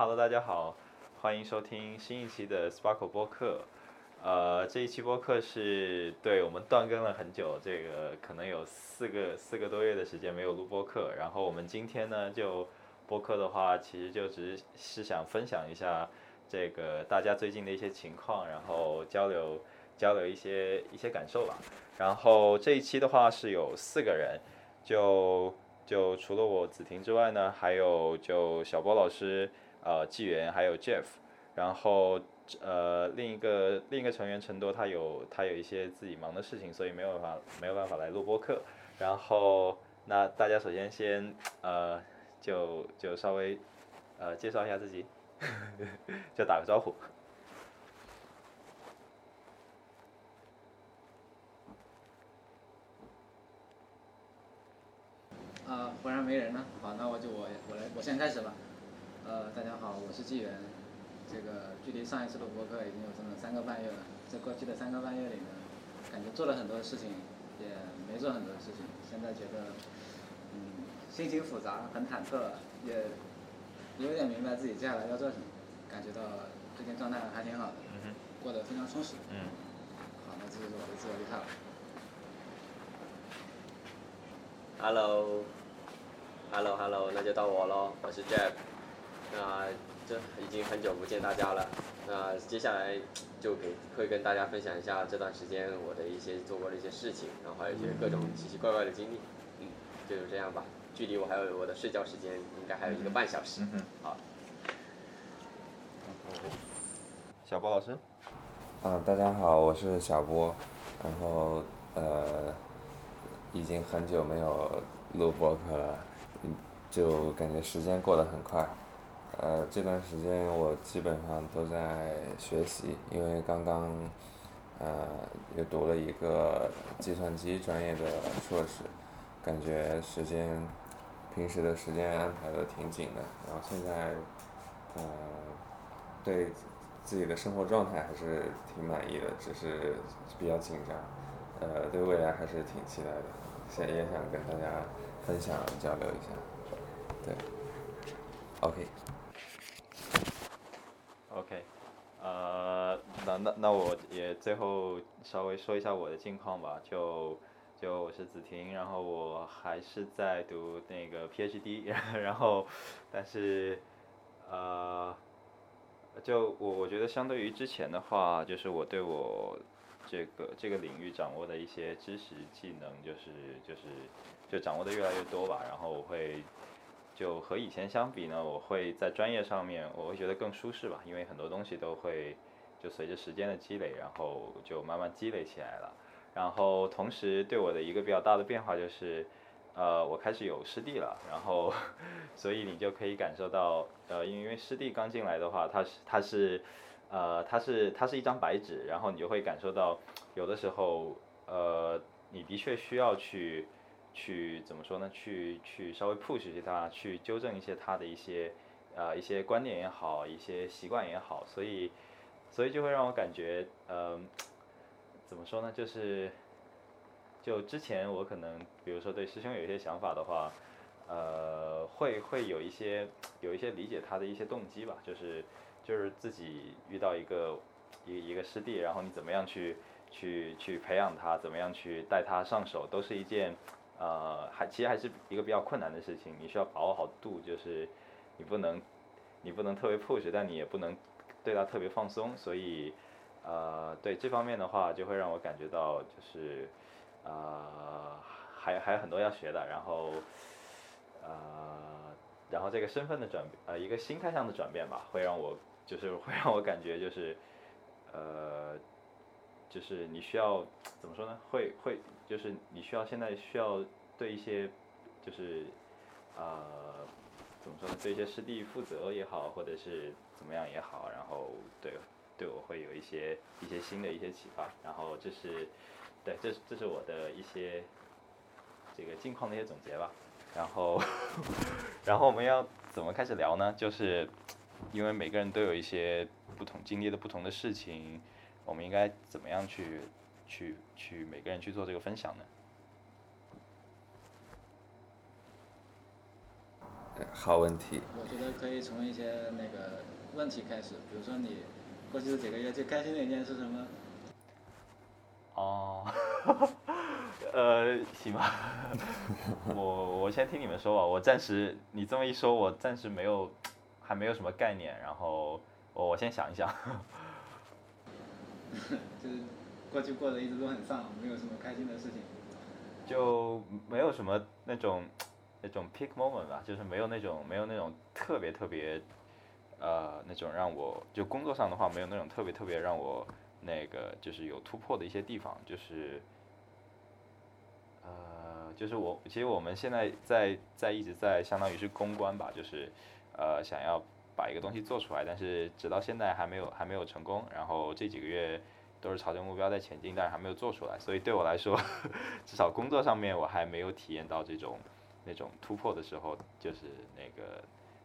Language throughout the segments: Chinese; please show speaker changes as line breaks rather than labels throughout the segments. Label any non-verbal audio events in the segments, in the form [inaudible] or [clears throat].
Hello，大家好，欢迎收听新一期的 Sparkle 播客。呃，这一期播客是对我们断更了很久，这个可能有四个四个多月的时间没有录播客。然后我们今天呢，就播客的话，其实就只是是想分享一下这个大家最近的一些情况，然后交流交流一些一些感受吧。然后这一期的话是有四个人，就就除了我子婷之外呢，还有就小波老师、呃纪元还有 Jeff，然后。呃，另一个另一个成员陈多，他有他有一些自己忙的事情，所以没有办法没有办法来录播客。然后，那大家首先先呃，就就稍微呃介绍一下自己，就打个招呼。
啊，忽然没人了，好，那我就我我来，我先开始吧。呃，大家好，我是纪元。这个距离上一次录播课已经有整整三个半月了，在过去的三个半月里呢，感觉做了很多事情，也没做很多事情。现在觉得，嗯，心情复杂，很忐忑，也有点明白自己接下来要做什么，感觉到最近状态还挺好的，过得非常充实。
嗯。
好，那这就是我的自我介绍。
Hello，Hello，Hello，那就到我喽，我是 Jeff，那这。已经很久不见大家了，那接下来就给会跟大家分享一下这段时间我的一些做过的一些事情，然后还有一些各种奇奇怪怪的经历，嗯，就这样吧。距离我还有我的睡觉时间，应该还有一个半小时。好。
小波老师。
啊，大家好，我是小波，然后呃，已经很久没有录播客了，就感觉时间过得很快。呃，这段时间我基本上都在学习，因为刚刚，呃，又读了一个计算机专业的硕士，感觉时间，平时的时间安排的挺紧的，然后现在，呃，对自己的生活状态还是挺满意的，只是比较紧张，呃，对未来还是挺期待的，想也想跟大家分享交流一下，对，OK。
OK，呃，那那那我也最后稍微说一下我的近况吧，就就我是子婷，然后我还是在读那个 PhD，[laughs] 然后但是呃，就我我觉得相对于之前的话，就是我对我这个这个领域掌握的一些知识技能，就是就是就掌握的越来越多吧，然后我会。就和以前相比呢，我会在专业上面，我会觉得更舒适吧，因为很多东西都会就随着时间的积累，然后就慢慢积累起来了。然后同时对我的一个比较大的变化就是，呃，我开始有师弟了，然后 [laughs] 所以你就可以感受到，呃，因为师弟刚进来的话，他是他是，呃，他是他是一张白纸，然后你就会感受到，有的时候，呃，你的确需要去。去怎么说呢？去去稍微 push 一下他，去纠正一些他的一些呃一些观点也好，一些习惯也好，所以所以就会让我感觉呃怎么说呢？就是就之前我可能比如说对师兄有一些想法的话，呃会会有一些有一些理解他的一些动机吧，就是就是自己遇到一个一一个师弟，然后你怎么样去去去培养他，怎么样去带他上手，都是一件。呃，还其实还是一个比较困难的事情，你需要把握好度，就是你不能，你不能特别 push，但你也不能对他特别放松，所以呃，对这方面的话，就会让我感觉到就是呃，还还有很多要学的，然后呃，然后这个身份的转呃一个心态上的转变吧，会让我就是会让我感觉就是呃。就是你需要怎么说呢？会会就是你需要现在需要对一些就是呃怎么说呢？对一些师弟负责也好，或者是怎么样也好，然后对对我会有一些一些新的一些启发。然后这是对，这这是我的一些这个近况的一些总结吧。然后 [laughs] 然后我们要怎么开始聊呢？就是因为每个人都有一些不同经历的不同的事情。我们应该怎么样去去去每个人去做这个分享呢？
好问题。
我觉得可以从一些那个问题开始，比如说你过去这几个月最开心的一件是什么？
哦，呃，行吧，[laughs] 我我先听你们说吧。我暂时你这么一说，我暂时没有，还没有什么概念。然后我我先想一想。[laughs]
就是过去过得一直都很丧，没有什么开心的事情。
就没有什么那种 [tsk] 那种 peak moment 吧，就是没有那种没有那种特别特别，呃，那种让我就工作上的话，没有那种特别特别让我那个就是有突破的一些地方，就是，呃，就是我其实我们现在在在一直在相当于是公关吧，就是呃想要把一个东西做出来，但是直到现在还没有还没有成功，然后这几个月。都是朝着目标在前进，但是还没有做出来，所以对我来说，[laughs] 至少工作上面我还没有体验到这种那种突破的时候，就是那个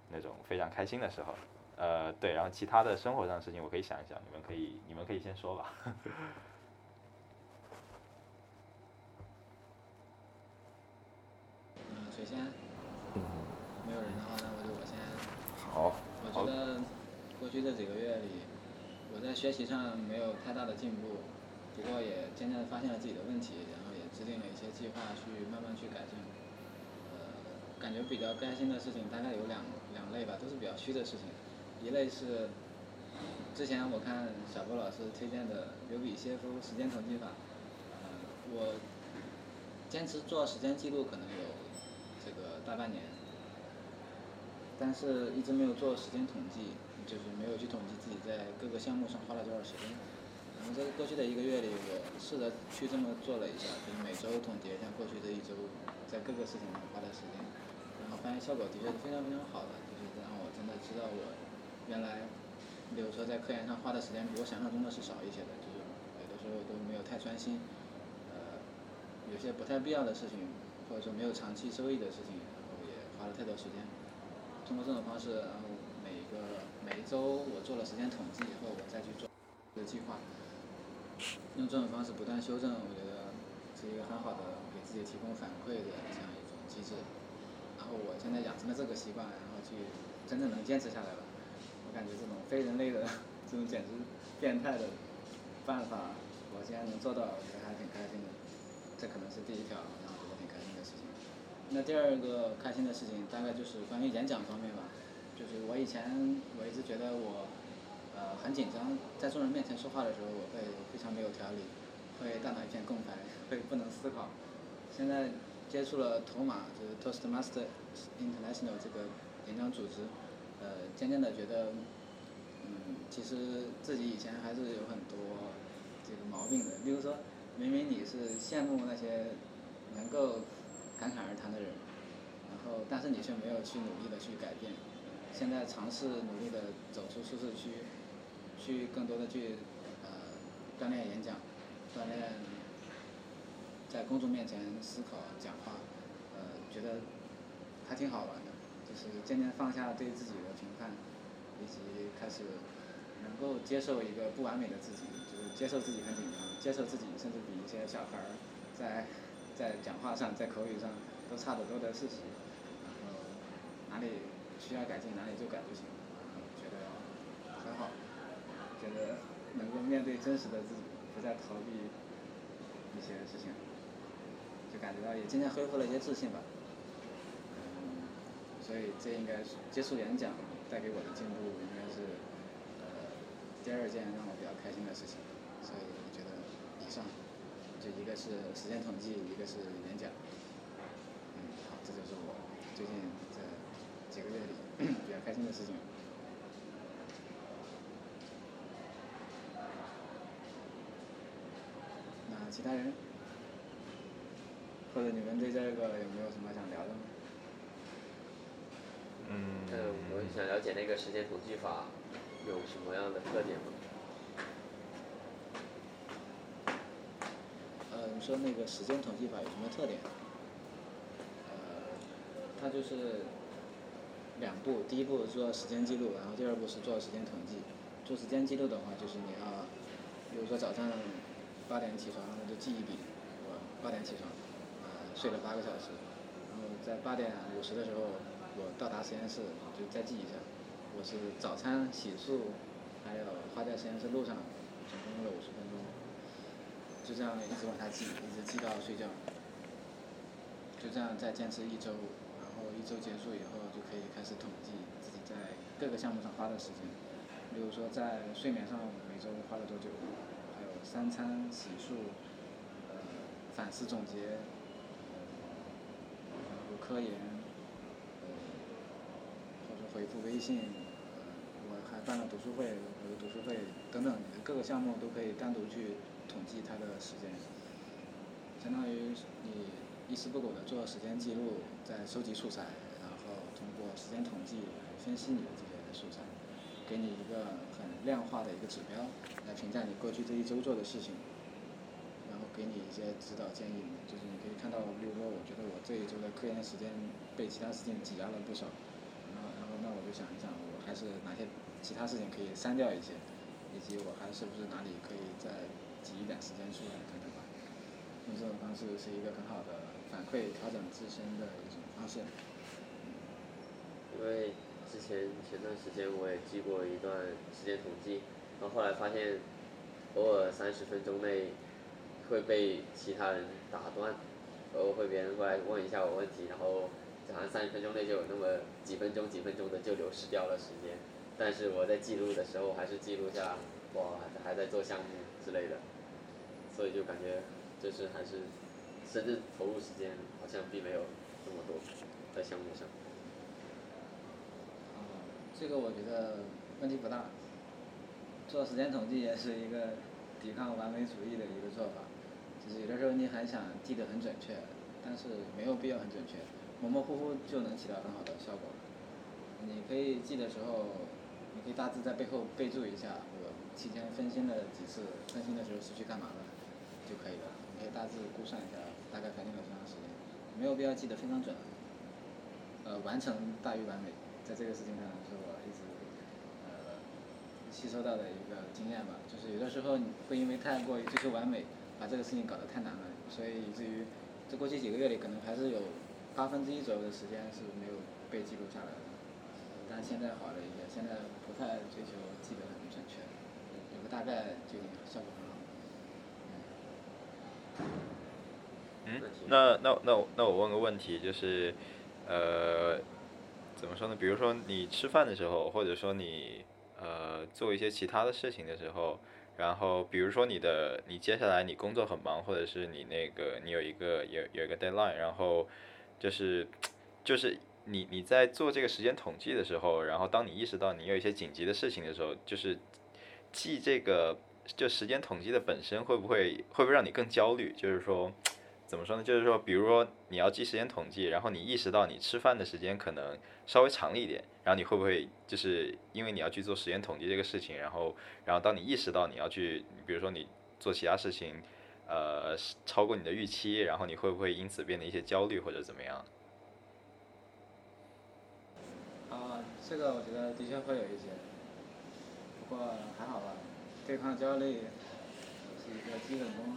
那种非常开心的时候。呃，对，然后其他的生活上的事情我可以想一想，你们可以你们可以先说吧。[laughs]
嗯，谁先？
嗯，
没有人的话，那我就我先。
好，
我觉得过去这几个月里，我在学习上没有太大的进步，不过也渐渐的发现了自己的问题，然后也制定了一些计划去慢慢去改进。呃，感觉比较开心的事情大概有两两类吧，都是比较虚的事情。一类是之前我看小波老师推荐的刘比歇夫时间统计法，呃，我坚持做时间记录可能有这个大半年。但是一直没有做时间统计，就是没有去统计自己在各个项目上花了多少时间。然后在过去的一个月里，我试着去这么做了一下，就是每周总结一下过去这一周在各个事情上花的时间，然后发现效果的确是非常非常好的，就是让我真的知道我原来，比如说在科研上花的时间比我想象中的是少一些的，就是有的时候都没有太专心，呃，有些不太必要的事情，或者说没有长期收益的事情，然后也花了太多时间。通过这种方式，然后周我做了时间统计以后，我再去做的计划。用这种方式不断修正，我觉得是一个很好的给自己提供反馈的这样一种机制。然后我现在养成了这个习惯，然后去真正能坚持下来了。我感觉这种非人类的这种简直变态的办法，我现在能做到，我觉得还挺开心的。这可能是第一条让我觉得挺开心的事情。那第二个开心的事情，大概就是关于演讲方面吧。就是我以前我一直觉得我，呃，很紧张，在众人面前说话的时候，我会非常没有条理，会大脑一片空白，[laughs] 会不能思考。现在接触了头马，就是 Toastmaster International 这个演讲组织，呃，渐渐的觉得，嗯，其实自己以前还是有很多这个毛病的。比如说，明明你是羡慕那些能够侃侃而谈的人，然后但是你却没有去努力的去改变。现在尝试努力的走出舒适区，去更多的去呃锻炼演讲，锻炼在公众面前思考讲话，呃，觉得还挺好玩的，就是渐渐放下对自己的评判，以及开始能够接受一个不完美的自己，就是接受自己很紧张，接受自己甚至比一些小孩儿在在讲话上、在口语上都差得多的事实，然后哪里需要改进哪里就改就行，然后觉得很好，觉得能够面对真实的自己，不再逃避一些事情，就感觉到也渐渐恢复了一些自信吧。嗯，所以这应该是接触演讲带给我的进步，应该是呃第二件让我比较开心的事情，所以我觉得以上就一个是时间统计，一个是演讲。嗯，好，这就是我最近几个月里 [clears throat] 比较开心的事情。那其他人，或者你们对这个有没有什么想聊的吗？
嗯
嗯，我想了解那个时间统计法有什么样的特点吗？
呃，你说那个时间统计法有什么特点？呃，它就是两步，第一步做时间记录，然后第二步是做时间统计。做时间记录的话，就是你要，比如说早上八点起床，那就记一笔，我八点起床，呃，睡了八个小时，然后在八点五十的时候我到达实验室就再记一下，我是早餐、洗漱，还有花在实验室路上，总共用了五十分钟，就这样一直往下记，一直记到睡觉，就这样再坚持一周，然后一周结束以后可以开始统计自己在各个项目上花的时间，比如说在睡眠上每周花了多久，还有三餐、洗漱，呃，反思总结，然后科研，呃，或者回复微信，呃，我还办了读书会，我的读书会等等各个项目都可以单独去统计它的时间，相当于你一丝不苟的做时间记录，在收集素材，时间统计来分析你的这些素材，给你一个很量化的一个指标，来评价你过去这一周做的事情。然后给你一些指导建议，就是你可以看到，比如说，我觉得我这一周的科研时间被其他事情挤压了不少，然后，然后那我就想一想，我还是哪些其他事情可以删掉一些，以及我还是不是哪里可以再挤一点时间出来等等吧。用这种方式是一个很好的反馈调整自身的一种方式。
因为之前前段时间我也记过一段时间统计，然后后来发现，偶尔三十分钟内。会被其他人打断，偶尔会别人过来问一下我问题，然后好像三十分钟内就有那么几分钟几分钟的就流失掉了时间，但是我在记录的时候还是记录下，哇还在做项目之类的，所以就感觉就是还是真正投入时间好像并没有那么多在项目上。
这个我觉得问题不大，做时间统计也是一个抵抗完美主义的一个做法。就是有的时候你还想记得很准确，但是没有必要很准确，模模糊糊就能起到很好的效果。你可以记的时候，你可以大致在背后备注一下，我期间分心了几次，分心的时候是去干嘛了，就可以了。你可以大致估算一下，大概反映了多长时间，没有必要记得非常准。呃，完成大于完美，在这个事情上是我一直呃吸收到的一个经验吧。就是有的时候你会因为太过于追求完美。把这个事情搞得太难了，所以以至于这过去几个月里，可能还是有八分之一左右的时间是没有被记录下来的。但现在好了一些，现在不太追求记得很准确，有个大概就已经效果很好。
嗯，那那那那我问个问题，就是呃，怎么说呢？比如说你吃饭的时候，或者说你呃做一些其他的事情的时候。然后，比如说你的，你接下来你工作很忙，或者是你那个你有一个有有一个 deadline，然后就是就是你你在做这个时间统计的时候，然后当你意识到你有一些紧急的事情的时候，就是记这个就时间统计的本身会不会会不会让你更焦虑？就是说怎么说呢？就是说，比如说你要记时间统计，然后你意识到你吃饭的时间可能稍微长了一点。然后你会不会就是因为你要去做时间统计这个事情，然后，然后当你意识到你要去，比如说你做其他事情，呃，超过你的预期，然后你会不会因此变得一些焦虑或者怎么样？
啊，这个我觉得的确会有一些，不过还好吧，对抗焦虑是一个基本功，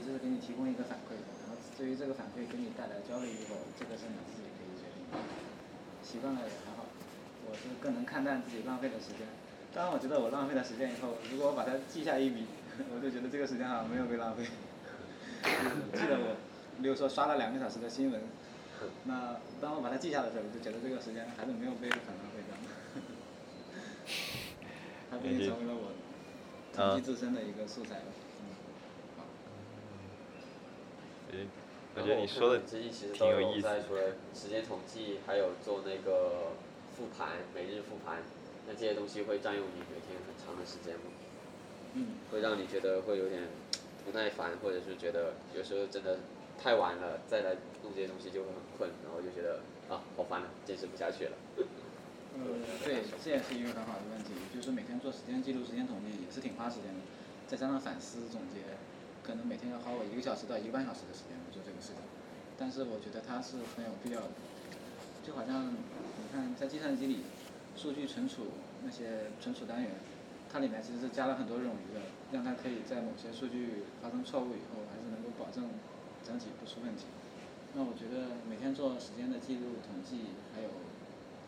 的就是给你提供一个反馈，然后至于这个反馈给你带来焦虑与否，这个是你自己。习惯了也还好，我是更能看淡自己浪费的时间。当我觉得我浪费了时间以后，如果我把它记下一笔，[laughs] 我就觉得这个时间好像没有被浪费。记得我，比如说刷了两个小时的新闻，那当我把它记下的时候，我就觉得这个时间还是没有被很浪费掉。[laughs] 它毕竟成为了我统计自身的一个素材了。
嗯。我觉得你说的挺有意思。
除了时间统计，还有做那个复盘，每日复盘，那这些东西会占用你每天很长的时间吗？
嗯。
会让你觉得会有点不耐烦，或者是觉得有时候真的太晚了，再来弄这些东西就会很困，然后就觉得啊好烦了，坚持不下去了。
嗯，[laughs] 对，这也是一个很好的问题，就是每天做时间记录、时间统计也是挺花时间的，再加上反思总结，可能每天要花我一个小时到一个半小时的时间。来做这个事情，但是我觉得它是很有必要的，就好像你看在计算机里，数据存储那些存储单元，它里面其实是加了很多冗余的，让它可以在某些数据发生错误以后，还是能够保证整体不出问题。那我觉得每天做时间的记录、统计，还有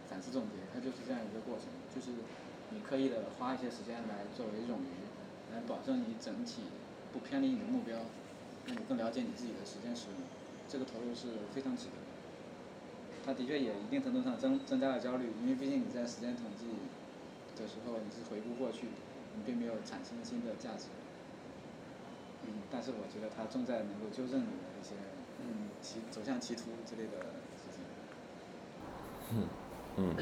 反思总结，它就是这样一个过程，就是你刻意的花一些时间来作为冗余，来保证你整体不偏离你的目标，让你更了解你自己的时间使用，这个投入是非常值得的。它的确也一定程度上增增加了焦虑，因为毕竟你在时间统计的时候，你是回顾过去，你并没有产生新的价值。嗯，但是我觉得它重在能够纠正你的一些嗯歧走向歧途之类的事情，
嗯嗯，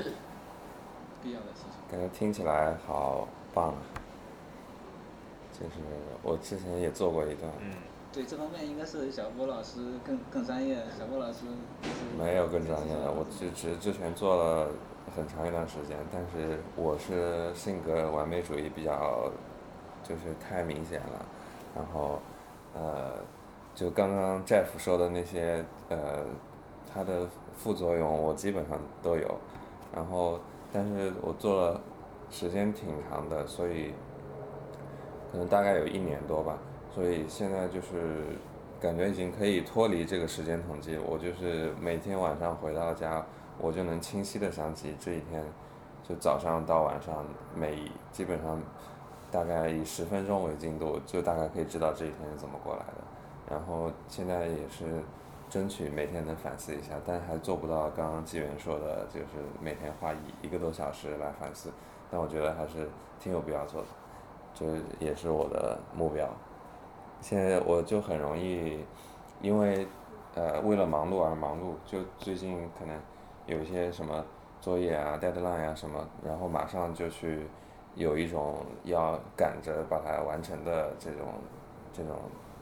必要的事情。
感觉听起来好棒啊！就是我之前也做过一段，
嗯，
对这方面应该是小波老师更更专业，小波老师就是
没有更专业的，我只只之前做了很长一段时间，但是我是性格完美主义比较，就是太明显了，然后呃，就刚刚 Jeff 说的那些呃，它的副作用我基本上都有，然后但是我做了时间挺长的，所以可能大概有一年多吧，所以现在就是感觉已经可以脱离这个时间统计，我就是每天晚上回到家，我就能清晰的想起这一天，就早上到晚上每基本上大概以十分钟为进度，就大概可以知道这一天是怎么过来的。然后现在也是争取每天能反思一下，但还做不到刚刚纪元说的，就是每天花一一个多小时来反思。但我觉得还是挺有必要做的，这也是我的目标。现在我就很容易，因为呃为了忙碌而忙碌，就最近可能有一些什么作业啊、deadline 啊什么，然后马上就去有一种要赶着把它完成的这种这种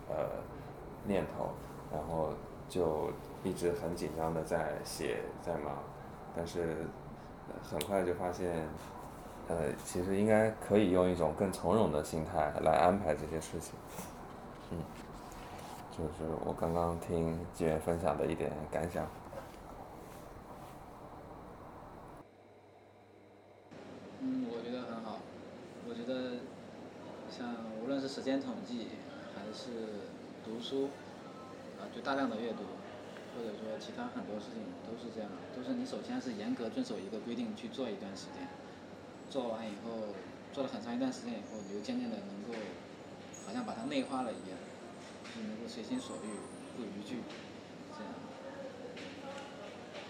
呃念头，然后就一直很紧张的在写在忙，但是很快就发现，呃其实应该可以用一种更从容的心态来安排这些事情。嗯，就是我刚刚听纪元分享的一点感想。
嗯，我觉得很好。我觉得像无论是时间统计，还是读书，啊，就大量的阅读，或者说其他很多事情都是这样，都是你首先是严格遵守一个规定去做一段时间，做完以后，做了很长一段时间以后，你就渐渐的能够，好像把它内化了一样，就能够随心所欲，不逾矩，这样。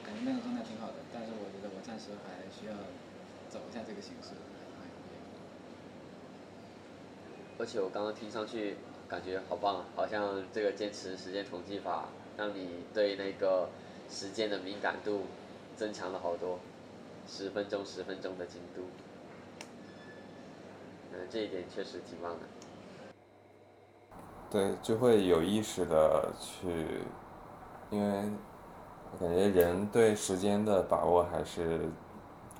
感觉那个状态挺好的，但是我觉得我暂时还需要走一下这个形式。
而且我刚刚听上去感觉好棒，好像这个坚持时间统计法，让你对那个时间的敏感度增强了好多，十分钟十分钟的进度，嗯，这一点确实挺棒的。
对，就会有意识的去，因为我感觉人对时间的把握还是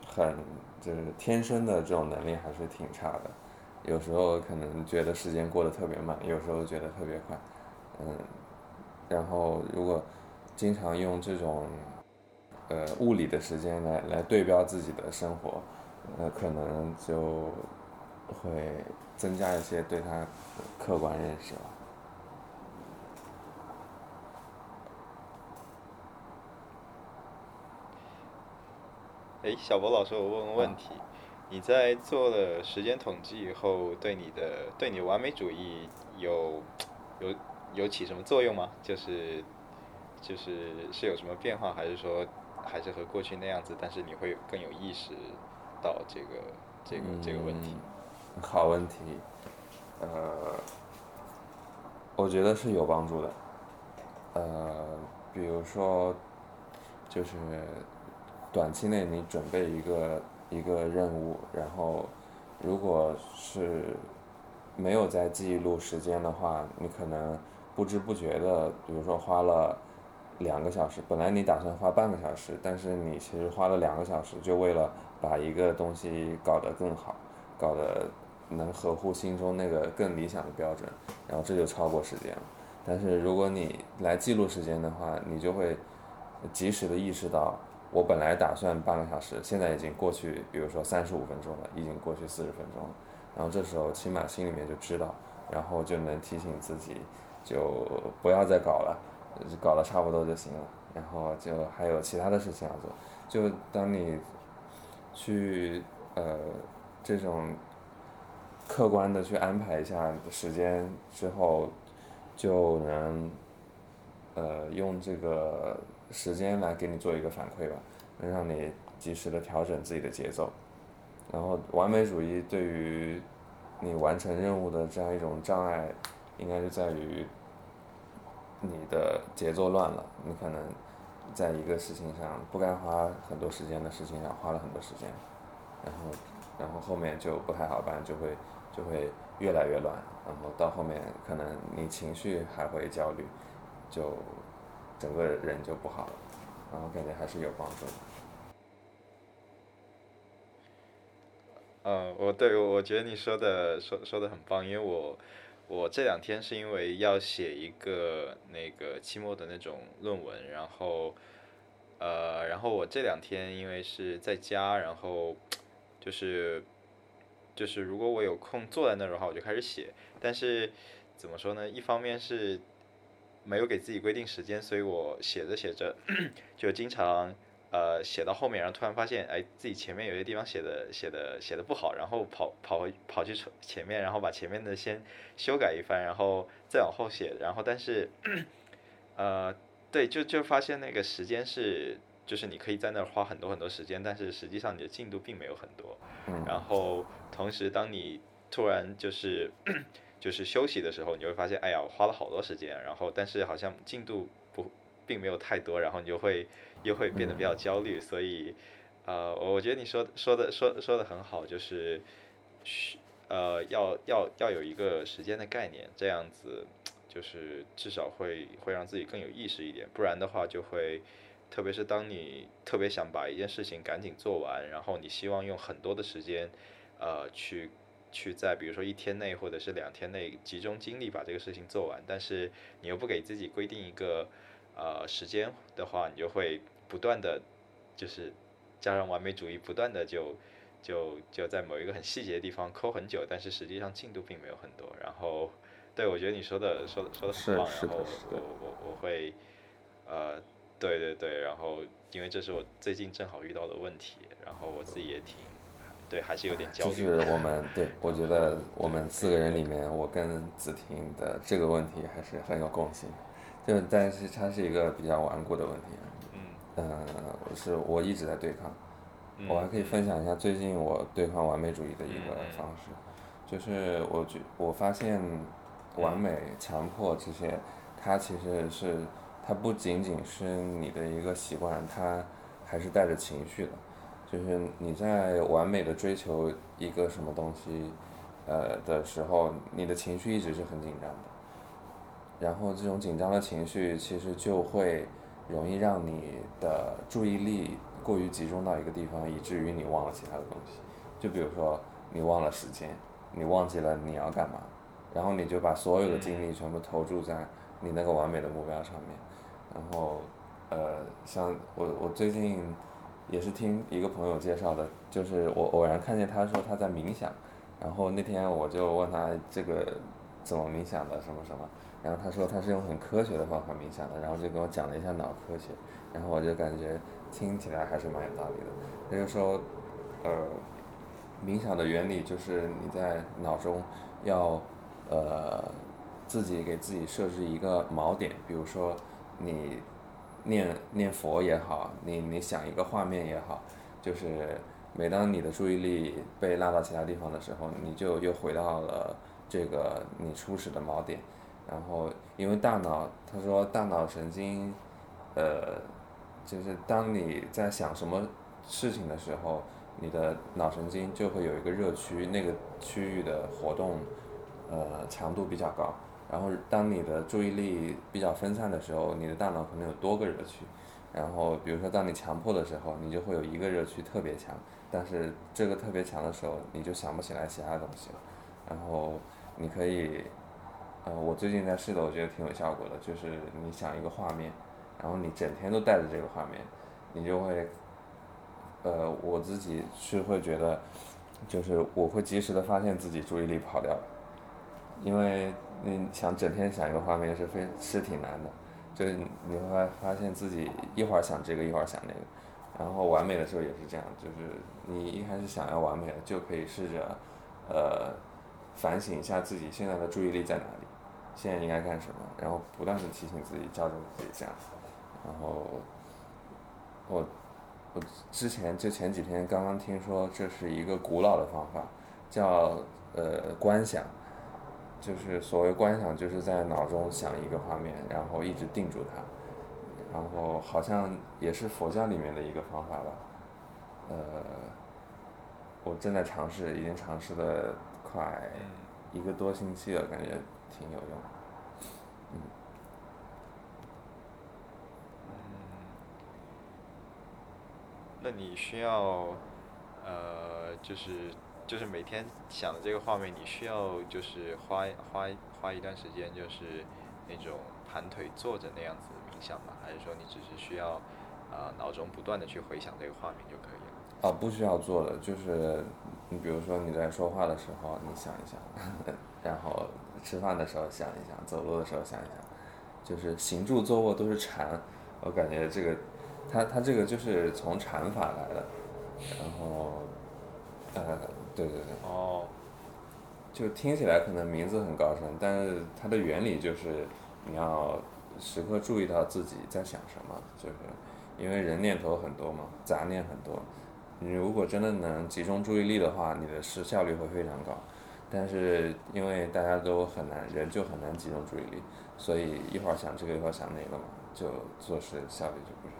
很，就是天生的这种能力还是挺差的。有时候可能觉得时间过得特别慢，有时候觉得特别快，嗯，然后如果经常用这种呃物理的时间来来对标自己的生活，那可能就会增加一些对他客观认识吧。
哎，小博老师，我问个问题，你在做了时间统计以后，对你的对你的完美主义有有有起什么作用吗？就是就是是有什么变化，还是说还是和过去那样子？但是你会更有意识到这个这个这个问题。
嗯，好问题，呃，我觉得是有帮助的，呃，比如说，就是短期内你准备一个一个任务，然后如果是没有在记录时间的话，你可能不知不觉的，比如说花了两个小时，本来你打算花半个小时，但是你其实花了两个小时，就为了把一个东西搞得更好，搞得能合乎心中那个更理想的标准，然后这就超过时间了。但是如果你来记录时间的话，你就会及时的意识到，我本来打算半个小时，现在已经过去，比如说三十五分钟了，已经过去四十分钟了。然后这时候起码心里面就知道，然后就能提醒自己，就不要再搞了，搞得差不多就行了，然后就还有其他的事情要做。就当你去呃这种客观的去安排一下时间之后，就能呃用这个时间来给你做一个反馈吧，能让你及时的调整自己的节奏。然后完美主义对于你完成任务的这样一种障碍，应该就在于你的节奏乱了，你可能在一个事情上不该花很多时间的事情上花了很多时间，然后然后后面就不太好办，就会就会越来越乱，然后到后面可能你情绪还会焦虑，就整个人就不好了，然后感觉还是有帮助的。
嗯，我对我觉得你说的说说的很棒，因为我我这两天是因为要写一个那个期末的那种论文，然后呃，然后我这两天因为是在家，然后就是就是如果我有空坐在那儿的话，我就开始写，但是怎么说呢？一方面是没有给自己规定时间，所以我写着写着就经常。呃，写到后面，然后突然发现，哎，自己前面有些地方写的写的写的不好，然后跑跑回跑去前面，然后把前面的先修改一番，然后再往后写，然后但是，呃，对，就就发现那个时间是，就是你可以在那儿花很多很多时间，但是实际上你的进度并没有很多。然后同时，当你突然就是 [clears throat] 就是休息的时候，你会发现，哎呀，我花了好多时间，然后但是好像进度不并没有太多，然后你就会。又会变得比较焦虑，所以，呃，我觉得你说说的说说的很好，就是，呃，要要要有一个时间的概念，这样子，就是至少会会让自己更有意识一点，不然的话就会，特别是当你特别想把一件事情赶紧做完，然后你希望用很多的时间，呃，去去在比如说一天内或者是两天内集中精力把这个事情做完，但是你又不给自己规定一个。呃，时间的话，你就会不断的，就是加上完美主义，不断的就就就在某一个很细节的地方抠很久，但是实际上进度并没有很多。然后，对我觉得你说的说的说的很棒，然后我我我会，呃，对对对，然后因为这是我最近正好遇到的问题，然后我自己也挺，对，还是有点焦虑。
就是我们对，我觉得我们四个人里面，我跟子婷的这个问题还是很有共性。就但是它是一个比较顽固的问题，嗯，呃，是我一直在对抗，我还可以分享一下最近我对抗完美主义的一个方式，就是我觉我发现完美、强迫这些，它其实是它不仅仅是你的一个习惯，它还是带着情绪的，就是你在完美的追求一个什么东西，呃的时候，你的情绪一直是很紧张的。然后这种紧张的情绪其实就会容易让你的注意力过于集中到一个地方，以至于你忘了其他的东西。就比如说你忘了时间，你忘记了你要干嘛，然后你就把所有的精力全部投注在你那个完美的目标上面。然后，呃，像我我最近也是听一个朋友介绍的，就是我偶然看见他说他在冥想，然后那天我就问他这个怎么冥想的什么什么。然后他说他是用很科学的方法冥想的，然后就跟我讲了一下脑科学，然后我就感觉听起来还是蛮有道理的。他就说，呃，冥想的原理就是你在脑中要呃自己给自己设置一个锚点，比如说你念念佛也好，你你想一个画面也好，就是每当你的注意力被拉到其他地方的时候，你就又回到了这个你初始的锚点。然后，因为大脑，他说大脑神经，呃，就是当你在想什么事情的时候，你的脑神经就会有一个热区，那个区域的活动，呃，强度比较高。然后，当你的注意力比较分散的时候，你的大脑可能有多个热区。然后，比如说当你强迫的时候，你就会有一个热区特别强，但是这个特别强的时候，你就想不起来其他东西了。然后，你可以。呃，我最近在试的，我觉得挺有效果的。就是你想一个画面，然后你整天都带着这个画面，你就会，呃，我自己是会觉得，就是我会及时的发现自己注意力跑掉了，因为你想整天想一个画面是非是挺难的。就是你会发现自己一会儿想这个一会儿想那个，然后完美的时候也是这样，就是你一开始想要完美了，就可以试着，呃，反省一下自己现在的注意力在哪里，现在应该干什么，然后不断的提醒自己，校正自己这样，然后我我之前就前几天刚刚听说这是一个古老的方法，叫呃观想。就是所谓观想，就是在脑中想一个画面，然后一直定住它，然后好像也是佛教里面的一个方法吧。呃，我正在尝试，已经尝试了快一个多星期了，感觉挺有用。嗯。
那你需要，呃，就是。就是每天想的这个画面，你需要就是花花花一段时间，就是那种盘腿坐着那样子冥想吗？还是说你只是需要啊脑中不断的去回想这个画面就可以了？
啊，不需要做的，就是你比如说你在说话的时候，你想一想，[laughs] 然后吃饭的时候想一想，走路的时候想一想，就是行住坐卧都是禅，我感觉这个，它它这个就是从禅法来的，然后呃。对对对。
哦。
就听起来可能名字很高深，但是它的原理就是你要时刻注意到自己在想什么，就是因为人念头很多嘛，杂念很多。你如果真的能集中注意力的话，你的事效率会非常高。但是因为大家都很难，人就很难集中注意力，所以一会儿想这个，一会儿想那个嘛，就做事效率就不是。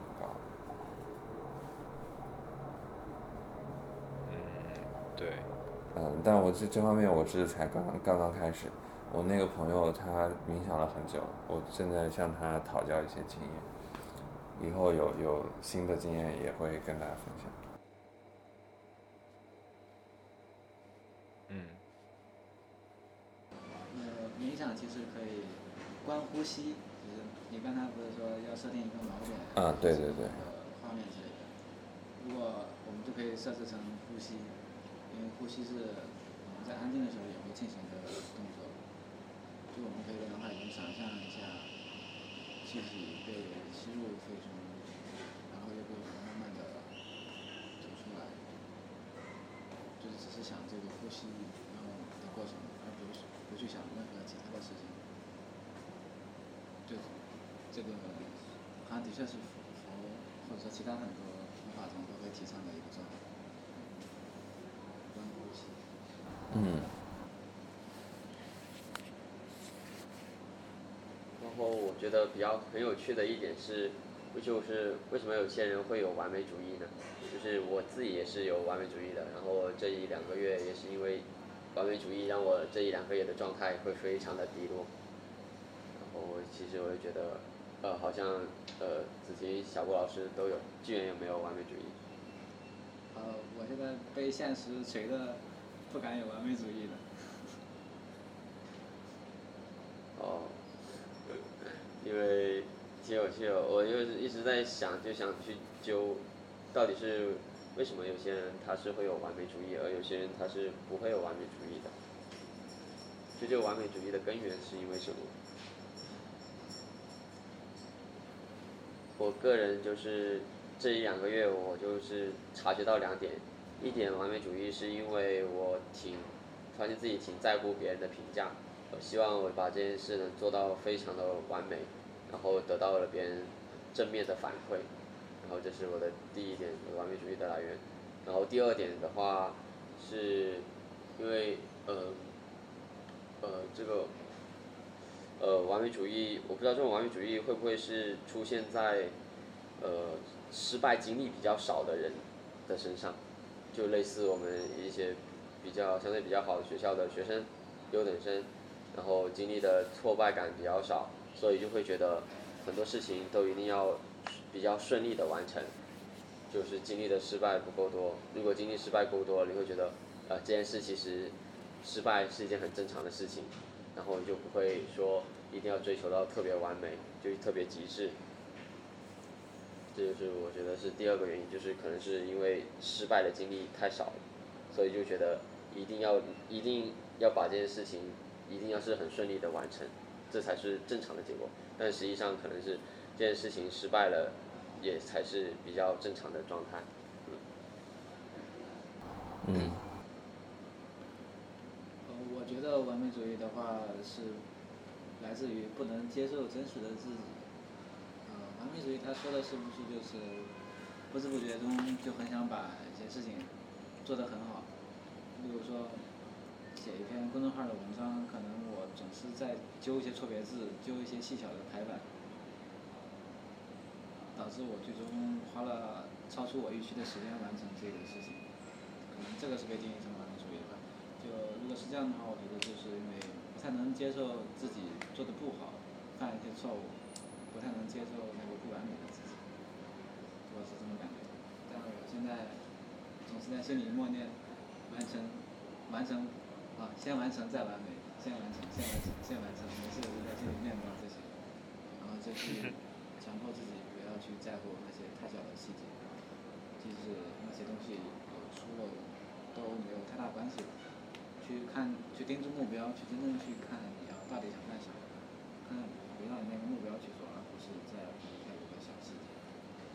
对，
嗯，但我这这方面我是才刚刚刚刚开始，我那个朋友他冥想了很久，我正在向他讨教一些经验，以后有有新的经验也会跟大家分享。
嗯。
呃，冥想其实可以观呼吸，就是你刚才不是说要设定一个锚点？
啊，对对对。
画面之类的，如果我们就可以设置成呼吸。因为呼吸是我们在安静的时候也会进行的动作，就我们可以在脑海中想象一下，气体被吸入肺中，然后又被慢慢的吐出来，就是只是想这个呼吸然后的过程，而不是不去想任何其他的事情。就这个，它的确是佛或者说其他很多佛法中都会提倡的一个状态。
嗯。
然后我觉得比较很有趣的一点是，就是为什么有些人会有完美主义呢？就是我自己也是有完美主义的，然后这一两个月也是因为完美主义让我这一两个月的状态会非常的低落。然后其实我就觉得，呃，好像呃子琪、小郭老师都有，巨源有没有完美主义？
呃，我现在被现实锤的。不敢有完美主义了。
哦，因为挺有趣的，我就是一直在想，就想去揪，到底是为什么有些人他是会有完美主义，而有些人他是不会有完美主义的？就这个完美主义的根源是因为什么？我个人就是这一两个月，我就是察觉到两点。一点完美主义是因为我挺发现自己挺在乎别人的评价，我希望我把这件事能做到非常的完美，然后得到了别人正面的反馈，然后这是我的第一点完美主义的来源。然后第二点的话，是因为呃呃这个呃完美主义，我不知道这种完美主义会不会是出现在呃失败经历比较少的人的身上。就类似我们一些比较相对比较好的学校的学生，优等生，然后经历的挫败感比较少，所以就会觉得很多事情都一定要比较顺利的完成，就是经历的失败不够多。如果经历失败够多，你会觉得，呃，这件事其实失败是一件很正常的事情，然后就不会说一定要追求到特别完美，就特别极致。这就是我觉得是第二个原因，就是可能是因为失败的经历太少了，所以就觉得一定要一定要把这件事情一定要是很顺利的完成，这才是正常的结果。但实际上可能是这件事情失败了，也才是比较正常的状态。
嗯，
呃，我觉得完美主义的话是来自于不能接受真实的自己。完美主义他说的是不是就是不知不觉中就很想把一些事情做得很好？比如说写一篇公众号的文章，可能我总是在揪一些错别字，揪一些细小的排版，导致我最终花了超出我预期的时间完成这个事情。可能这个是被定义成完美主义吧。就如果是这样的话，我觉得就是因为不太能接受自己做的不好，犯一些错误，不太能接受那个不完美的自己，我是这么感觉。但我现在总是在心里默念，完成，完成，啊，先完成再完美，先完成，先完成，先完成，没事就在心里念叨这些，然后就去强迫自己不要去在乎那些太小的细节，即使那些东西有出漏。都没有太大关系，去看，去盯住目标，去真正去看你要到底想干啥，看围绕你那个目标去做，是在乎太多的小细节。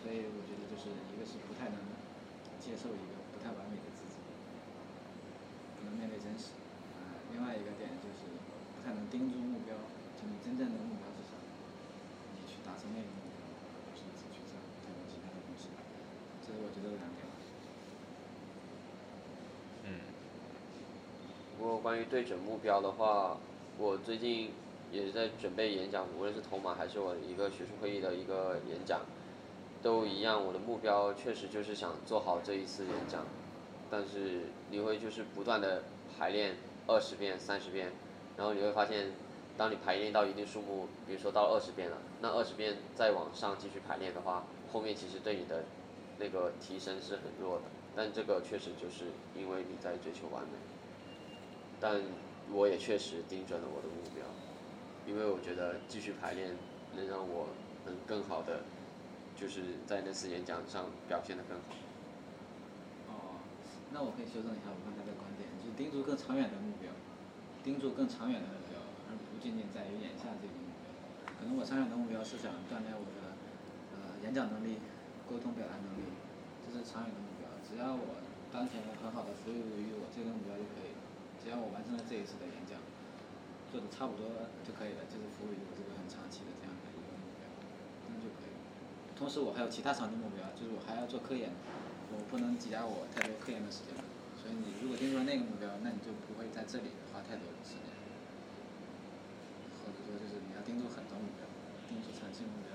所以我觉得就是一个是不太能接受一个不太完美的自己，不能面对真实。另外一个点就是不太能盯住目标，就你真正的目标是什么，你去达成那个目标，而不是只去在乎太多其他的东西。这是我觉得两点。
嗯不过关于对准目标的话，我最近也在准备演讲，无论是头马还是我一个学术会议的一个演讲，都一样。我的目标确实就是想做好这一次演讲，但是你会就是不断的排练二十遍、三十遍，然后你会发现，当你排练到一定数目，比如说到二十遍了，那二十遍再往上继续排练的话，后面其实对你的那个提升是很弱的。但这个确实就是因为你在追求完美。但我也确实盯准了我的目标，因为我觉得继续排练能让我能更好的，就是在那次演讲上表现的更好。
哦，那我可以修正一下我刚才的观点，就是盯住更长远的目标，盯住更长远的目标，而不仅仅在于眼下这个目标。可能我长远的目标是想锻炼我的呃演讲能力、沟通表达能力，这是长远的目标。只要我当前很好的服务于我这个目标就可以了。只要我完成了这一次的演讲，做的差不多就可以了，就是服务于我这个很长期的这样的一个目标，那就可以。同时我还有其他长期目标，就是我还要做科研，我不能挤压我太多科研的时间。所以你如果盯住了那个目标，那你就不会在这里花太多的时间。或者说就是你要盯住很多目标，盯住长期目标。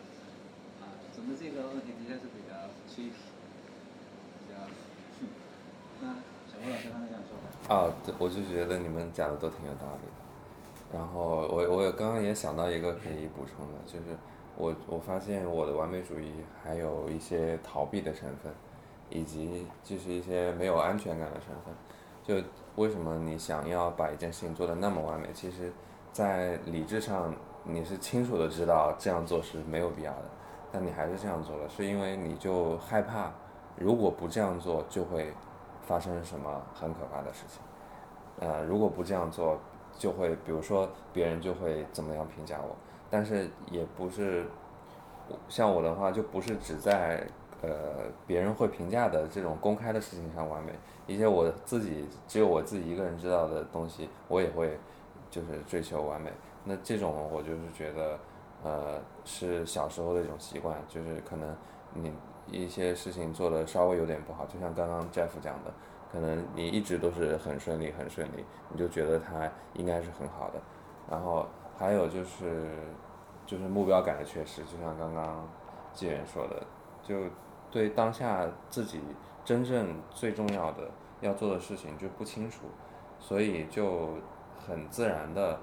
啊，总之这个问题的确是比较 tricky，比较，那小郭老师刚才想说。
啊，我就觉得你们讲的都挺有道理的。然后我我刚刚也想到一个可以补充的，就是我我发现我的完美主义还有一些逃避的成分，以及就是一些没有安全感的成分。就为什么你想要把一件事情做得那么完美？其实，在理智上你是清楚的知道这样做是没有必要的，但你还是这样做了，是因为你就害怕，如果不这样做就会。发生什么很可怕的事情？呃，如果不这样做，就会比如说别人就会怎么样评价我。但是也不是，像我的话就不是只在呃别人会评价的这种公开的事情上完美，一些我自己只有我自己一个人知道的东西，我也会就是追求完美。那这种我就是觉得，呃，是小时候的一种习惯，就是可能你。一些事情做的稍微有点不好，就像刚刚 Jeff 讲的，可能你一直都是很顺利很顺利，你就觉得他应该是很好的。然后还有就是，就是目标感的缺失，就像刚刚纪元说的，就对当下自己真正最重要的要做的事情就不清楚，所以就很自然的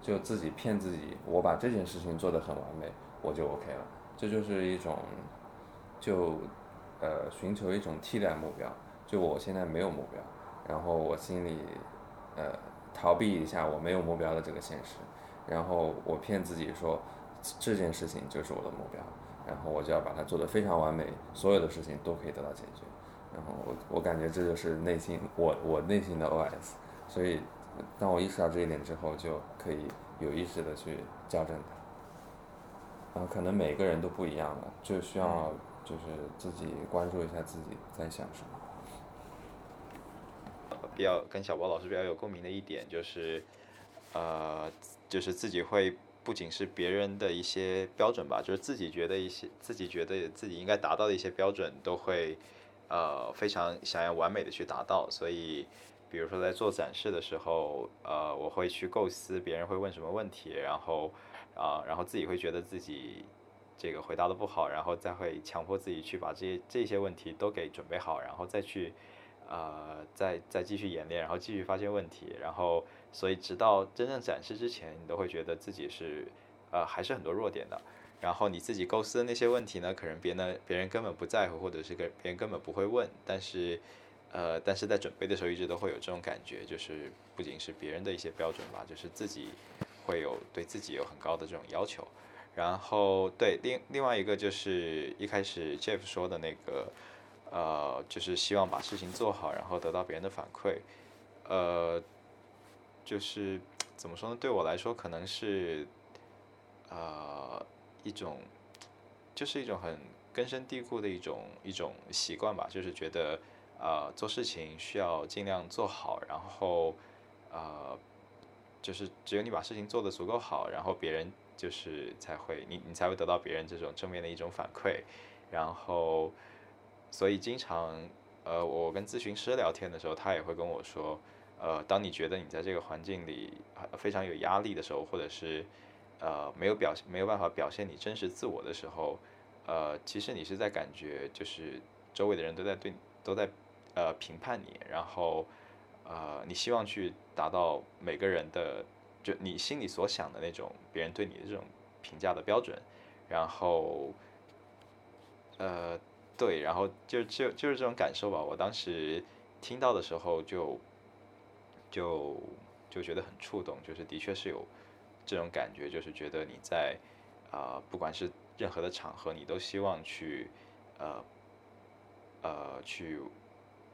就自己骗自己，我把这件事情做得很完美，我就 OK 了。这就是一种。就，呃，寻求一种替代目标。就我现在没有目标，然后我心里，呃，逃避一下我没有目标的这个现实，然后我骗自己说，这件事情就是我的目标，然后我就要把它做得非常完美，所有的事情都可以得到解决。然后我我感觉这就是内心我我内心的 OS。所以，当我意识到这一点之后，就可以有意识的去校正它。然后可能每个人都不一样了，就需要就是自己关注一下自己在想什么。
比较跟小波老师比较有共鸣的一点就是，呃，就是自己会不仅是别人的一些标准吧，就是自己觉得一些自己觉得自己应该达到的一些标准，都会呃非常想要完美的去达到。所以，比如说在做展示的时候，呃，我会去构思别人会问什么问题，然后啊，然后自己会觉得自己这个回答的不好，然后再会强迫自己去把这些这些问题都给准备好，然后再去。呃，再再继续演练，然后继续发现问题，然后所以直到真正展示之前，你都会觉得自己是呃还是很多弱点的。然后你自己构思的那些问题呢，可能别人别人根本不在乎，或者是跟别人根本不会问。但是呃，但是在准备的时候一直都会有这种感觉，就是不仅是别人的一些标准吧，就是自己会有对自己有很高的这种要求。然后对另另外一个就是一开始 Jeff 说的那个。呃，就是希望把事情做好，然后得到别人的反馈。呃，就是怎么说呢？对我来说，可能是呃一种，就是一种很根深蒂固的一种一种习惯吧。就是觉得呃做事情需要尽量做好，然后呃就是只有你把事情做得足够好，然后别人就是才会你你才会得到别人这种正面的一种反馈，然后。所以经常，呃，我跟咨询师聊天的时候，他也会跟我说，呃，当你觉得你在这个环境里非常有压力的时候，或者是，呃，没有表没有办法表现你真实自我的时候，呃，其实你是在感觉就是周围的人都在对都在呃评判你，然后，呃，你希望去达到每个人的就你心里所想的那种别人对你的这种评价的标准，然后，呃。对，然后就就就是这种感受吧。我当时听到的时候，就就就觉得很触动，就是的确是有这种感觉，就是觉得你在啊，不管是任何的场合，你都希望去呃呃去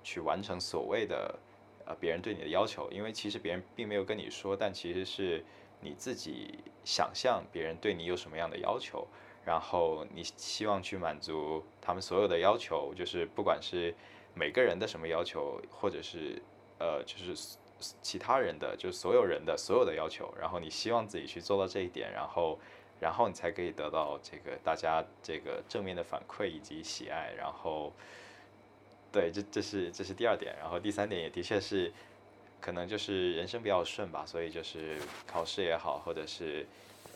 去完成所谓的呃别人对你的要求，因为其实别人并没有跟你说，但其实是你自己想象别人对你有什么样的要求。然后你希望去满足他们所有的要求，就是不管是每个人的什么要求，或者是呃，就是其他人的，就是所有人的所有的要求。然后你希望自己去做到这一点，然后，然后你才可以得到这个大家这个正面的反馈以及喜爱。然后，对，这这是这是第二点。然后第三点也的确是，可能就是人生比较顺吧，所以就是考试也好，或者是。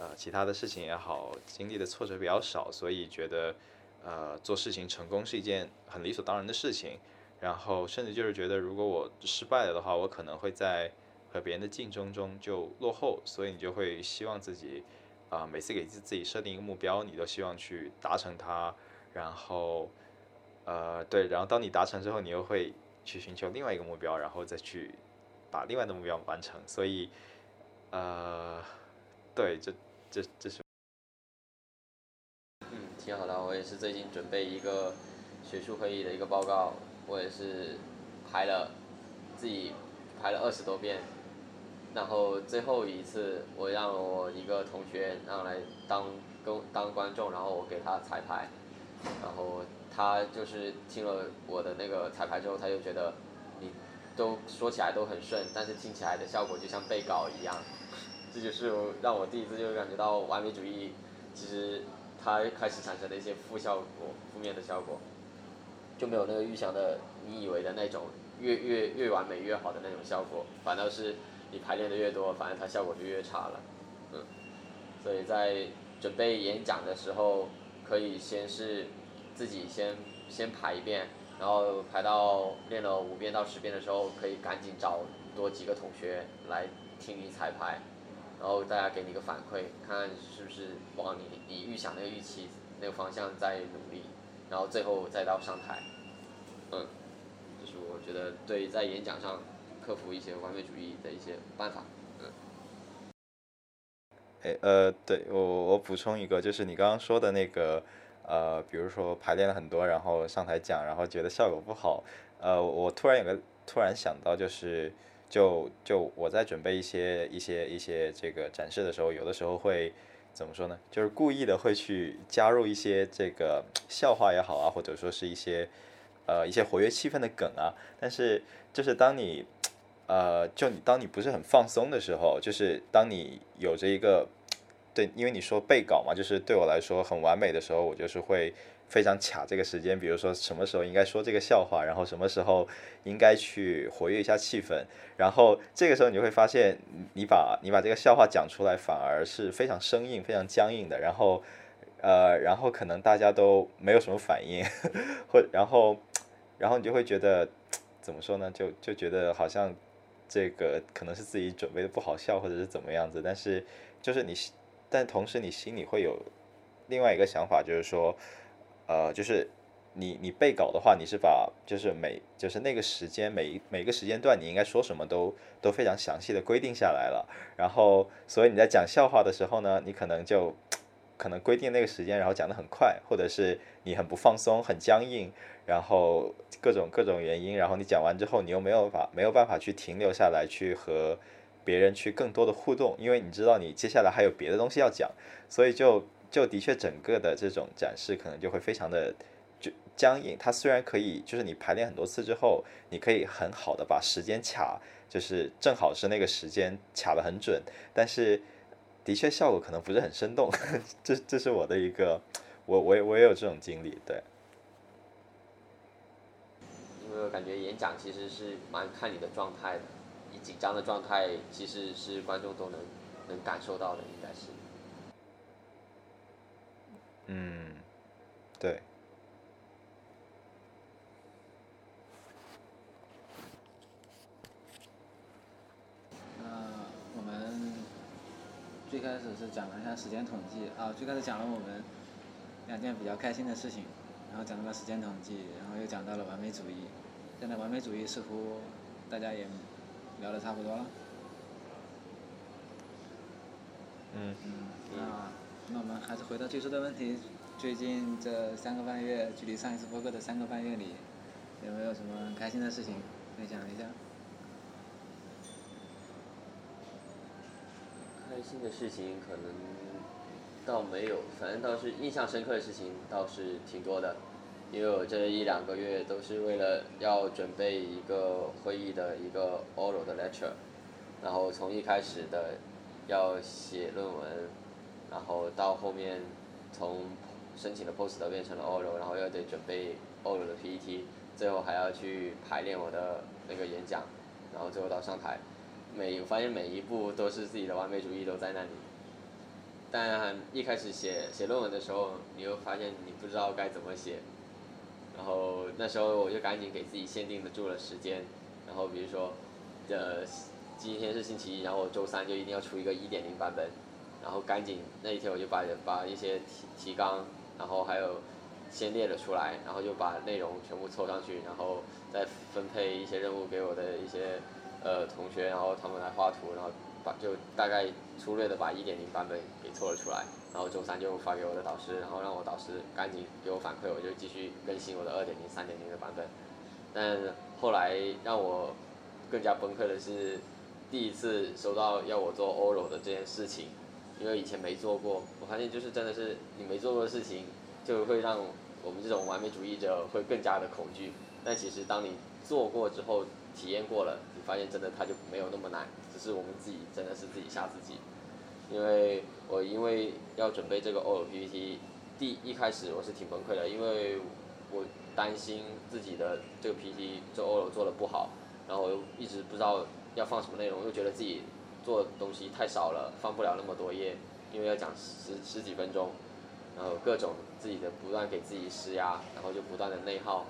呃，其他的事情也好，经历的挫折比较少，所以觉得，呃，做事情成功是一件很理所当然的事情。然后，甚至就是觉得，如果我失败了的话，我可能会在和别人的竞争中就落后。所以，你就会希望自己，啊，每次给自自己设定一个目标，你都希望去达成它。然后，呃，对，然后当你达成之后，你又会去寻求另外一个目标，然后再去把另外的目标完成。所以，呃，对，这。这这是，
嗯，挺好的。我也是最近准备一个学术会议的一个报告，我也是排了自己排了二十多遍，然后最后一次我让我一个同学让来当跟当观众，然后我给他彩排，然后他就是听了我的那个彩排之后，他就觉得你都说起来都很顺，但是听起来的效果就像背稿一样。这就是让我第一次就感觉到完美主义，其实它开始产生的一些负效果、负面的效果，就没有那个预想的你以为的那种越越越完美越好的那种效果，反倒是你排练的越多，反而它效果就越差了，嗯，所以在准备演讲的时候，可以先是自己先先排一遍，然后排到练了五遍到十遍的时候，可以赶紧找多几个同学来听你彩排。然后大家给你一个反馈，看看是不是往你你预想那个预期那个方向在努力，然后最后再到上台，嗯，就是我觉得对在演讲上克服一些完美主义的一些办法，嗯。
哎呃，对我我补充一个，就是你刚刚说的那个呃，比如说排练了很多，然后上台讲，然后觉得效果不好，呃，我突然有个突然想到就是。就就我在准备一些一些一些这个展示的时候，有的时候会怎么说呢？就是故意的会去加入一些这个笑话也好啊，或者说是一些呃一些活跃气氛的梗啊。但是就是当你呃就你当你不是很放松的时候，就是当你有着一个对，因为你说背稿嘛，就是对我来说很完美的时候，我就是会。非常卡这个时间，比如说什么时候应该说这个笑话，然后什么时候应该去活跃一下气氛，然后这个时候你就会发现，你把你把这个笑话讲出来，反而是非常生硬、非常僵硬的，然后呃，然后可能大家都没有什么反应，[laughs] 或然后然后你就会觉得怎么说呢？就就觉得好像这个可能是自己准备的不好笑，或者是怎么样子，但是就是你，但同时你心里会有另外一个想法，就是说。呃，就是你你背稿的话，你是把就是每就是那个时间每每个时间段你应该说什么都都非常详细的规定下来了，然后所以你在讲笑话的时候呢，你可能就可能规定那个时间，然后讲的很快，或者是你很不放松，很僵硬，然后各种各种原因，然后你讲完之后，你又没有法没有办法去停留下来去和别人去更多的互动，因为你知道你接下来还有别的东西要讲，所以就。就的确，整个的这种展示可能就会非常的就僵硬。它虽然可以，就是你排练很多次之后，你可以很好的把时间卡，就是正好是那个时间卡的很准，但是的确效果可能不是很生动。[laughs] 这这是我的一个，我我也我也有这种经历，对。
因为我感觉演讲其实是蛮看你的状态的，你紧张的状态其实是观众都能能感受到的，应该是。
嗯，对。
那我们最开始是讲了一下时间统计啊，最开始讲了我们两件比较开心的事情，然后讲到了时间统计，然后又讲到了完美主义。现在完美主义似乎大家也聊的差不多了。
嗯。
嗯。那。那我们还是回到最初的问题，最近这三个半月，距离上一次播客的三个半月里，有没有什么开心的事情分享一下？
开心的事情可能倒没有，反正倒是印象深刻的事情倒是挺多的，因为我这一两个月都是为了要准备一个会议的一个 oral 的 lecture，然后从一开始的要写论文。然后到后面，从申请的 post 变成了 oral，然后又得准备 oral 的 PPT，最后还要去排练我的那个演讲，然后最后到上台，每我发现每一步都是自己的完美主义都在那里。但一开始写写论文的时候，你又发现你不知道该怎么写，然后那时候我就赶紧给自己限定的住了时间，然后比如说，呃，今天是星期一，然后周三就一定要出一个一点零版本。然后赶紧那一天我就把把一些提提纲，然后还有先列了出来，然后就把内容全部凑上去，然后再分配一些任务给我的一些呃同学，然后他们来画图，然后把就大概粗略的把一点零版本给凑了出来，然后周三就发给我的导师，然后让我导师赶紧给我反馈，我就继续更新我的二点零、三点零的版本。但后来让我更加崩溃的是第一次收到要我做 oral 的这件事情。因为以前没做过，我发现就是真的是你没做过的事情，就会让我们这种完美主义者会更加的恐惧。但其实当你做过之后，体验过了，你发现真的它就没有那么难，只是我们自己真的是自己吓自己。因为我因为要准备这个 O L P P T，第一开始我是挺崩溃的，因为我担心自己的这个 PPT 做 O 做的不好，然后我又一直不知道要放什么内容，又觉得自己。做东西太少了，放不了那么多页，因为要讲十十几分钟，然后各种自己的不断给自己施压，然后就不断的内耗，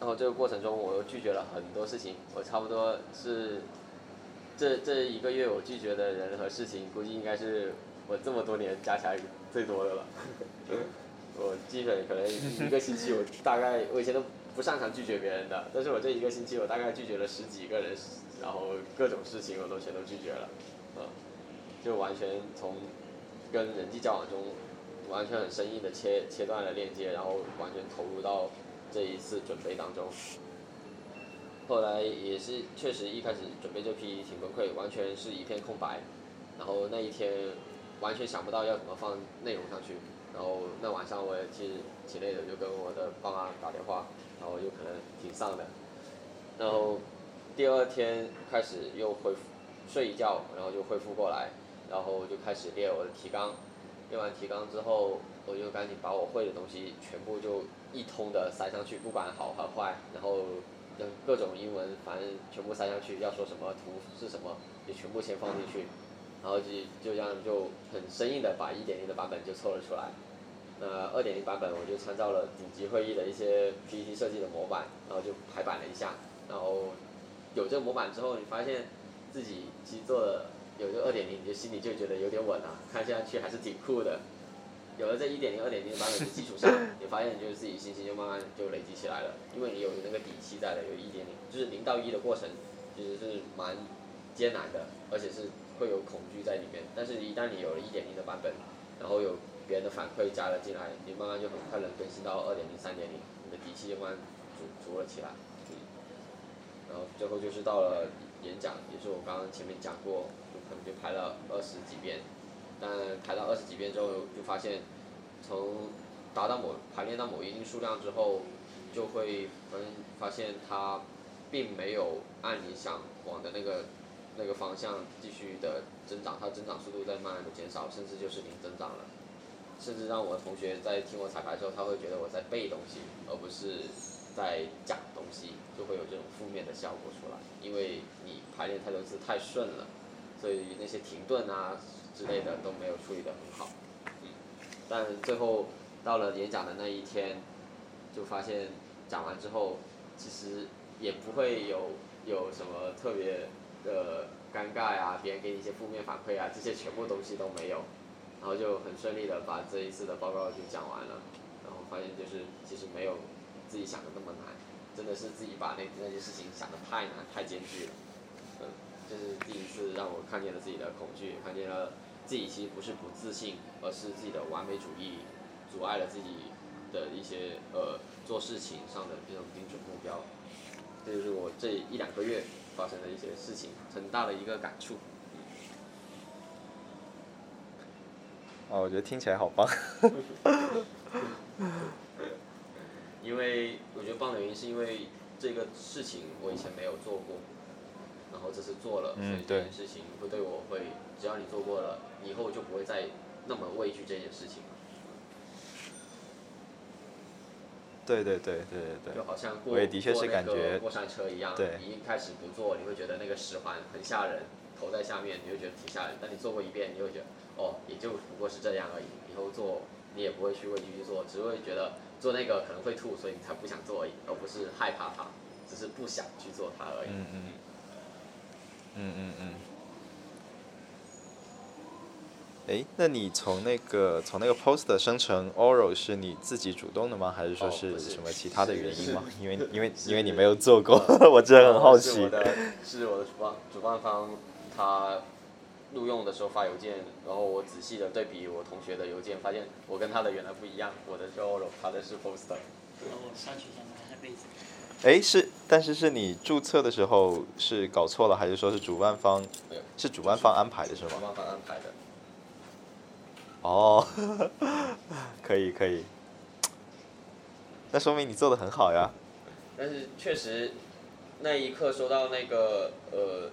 然后这个过程中我又拒绝了很多事情，我差不多是这这一个月我拒绝的人和事情，估计应该是我这么多年加起来最多的了。[laughs] 我基本可能一个星期我大概我以前都不擅长拒绝别人的，但是我这一个星期我大概拒绝了十几个人。然后各种事情我都全都拒绝了，嗯，就完全从跟人际交往中完全很生硬的切切断了链接，然后完全投入到这一次准备当中。后来也是确实一开始准备这批挺崩溃，完全是一片空白，然后那一天完全想不到要怎么放内容上去，然后那晚上我也其实挺累的，就跟我的爸妈打电话，然后有可能挺丧的，然后第二天开始又恢复睡一觉，然后就恢复过来，然后就开始列我的提纲，列完提纲之后，我就赶紧把我会的东西全部就一通的塞上去，不管好和坏，然后各种英文反正全部塞上去，要说什么图是什么也全部先放进去，然后就就这样就很生硬的把一点零的版本就凑了出来。那二点零版本我就参照了顶级会议的一些 PPT 设计的模板，然后就排版了一下，然后有这个模板之后，你发现自己其实做的有这二点零，你就心里就觉得有点稳了，看下去还是挺酷的。有了这一点零、二点零版本的基础上，[laughs] 你发现就是自己信心就慢慢就累积起来了，因为你有那个底气在了，有一点零，就是零到一的过程其实是蛮艰难的，而且是会有恐惧在里面。但是，一旦你有了一点零的版本，然后有别人的反馈加了进来，你慢慢就很快能更新到二点零、三点零，你的底气就慢慢足足了起来。然后最后就是到了演讲，也是我刚刚前面讲过，就可能就排了二十几遍，但排到二十几遍之后，就发现从达到某排练到某一定数量之后，就会发发现它并没有按你想往的那个那个方向继续的增长，它增长速度在慢慢的减少，甚至就是零增长了。甚至让我的同学在听我彩排的时候，他会觉得我在背东西，而不是在讲东西，就会有这种负面的效果出来。因为你排练太多次太顺了，所以那些停顿啊之类的都没有处理得很好。嗯，但最后到了演讲的那一天，就发现讲完之后，其实也不会有有什么特别的尴尬呀，别人给你一些负面反馈啊，这些全部东西都没有。然后就很顺利的把这一次的报告就讲完了，然后发现就是其实没有自己想的那么难，真的是自己把那那些事情想的太难太艰巨了，嗯，这是第一次让我看见了自己的恐惧，看见了自己其实不是不自信，而是自己的完美主义阻碍了自己的一些呃做事情上的这种精准目标，这就是我这一两个月发生的一些事情，很大的一个感触。
哦，我觉得听起来好棒。[laughs]
因为我觉得棒的原因是因为这个事情我以前没有做过，然后这次做了，所以这件事情会对我会，只要你做过了，以后就不会再那么畏惧这件事情了。
对对对对对对。
就好像过
过那
个过山车一样，你一开始不做，你会觉得那个十环很吓人，头在下面，你会觉得挺吓人，但你做过一遍，你会觉得。哦，也就不过是这样而已。以后做你也不会去畏惧去做，只会觉得做那个可能会吐，所以你才不想做而已，而不是害怕它，只是不想去做它而已。
嗯嗯。嗯嗯嗯。哎，那你从那个从那个 post 生成 oral 是你自己主动的吗？还是说是什么其他的原因吗？因为因为因为你没有做过，[laughs] 我真的很好奇。
是我的，是我的主办主办方他。录用的时候发邮件，然后我仔细的对比我同学的邮件，发现我跟他的原来不一样，我的是 oral，他的是 poster。
我上去先拿下杯子。
哎，是，但是是你注册的时候是搞错了，还是说是主办方？是主办方安排的是吗？
主办方安排的。
哦，[laughs] 可以可以，那说明你做的很好呀。
但是确实，那一刻收到那个呃。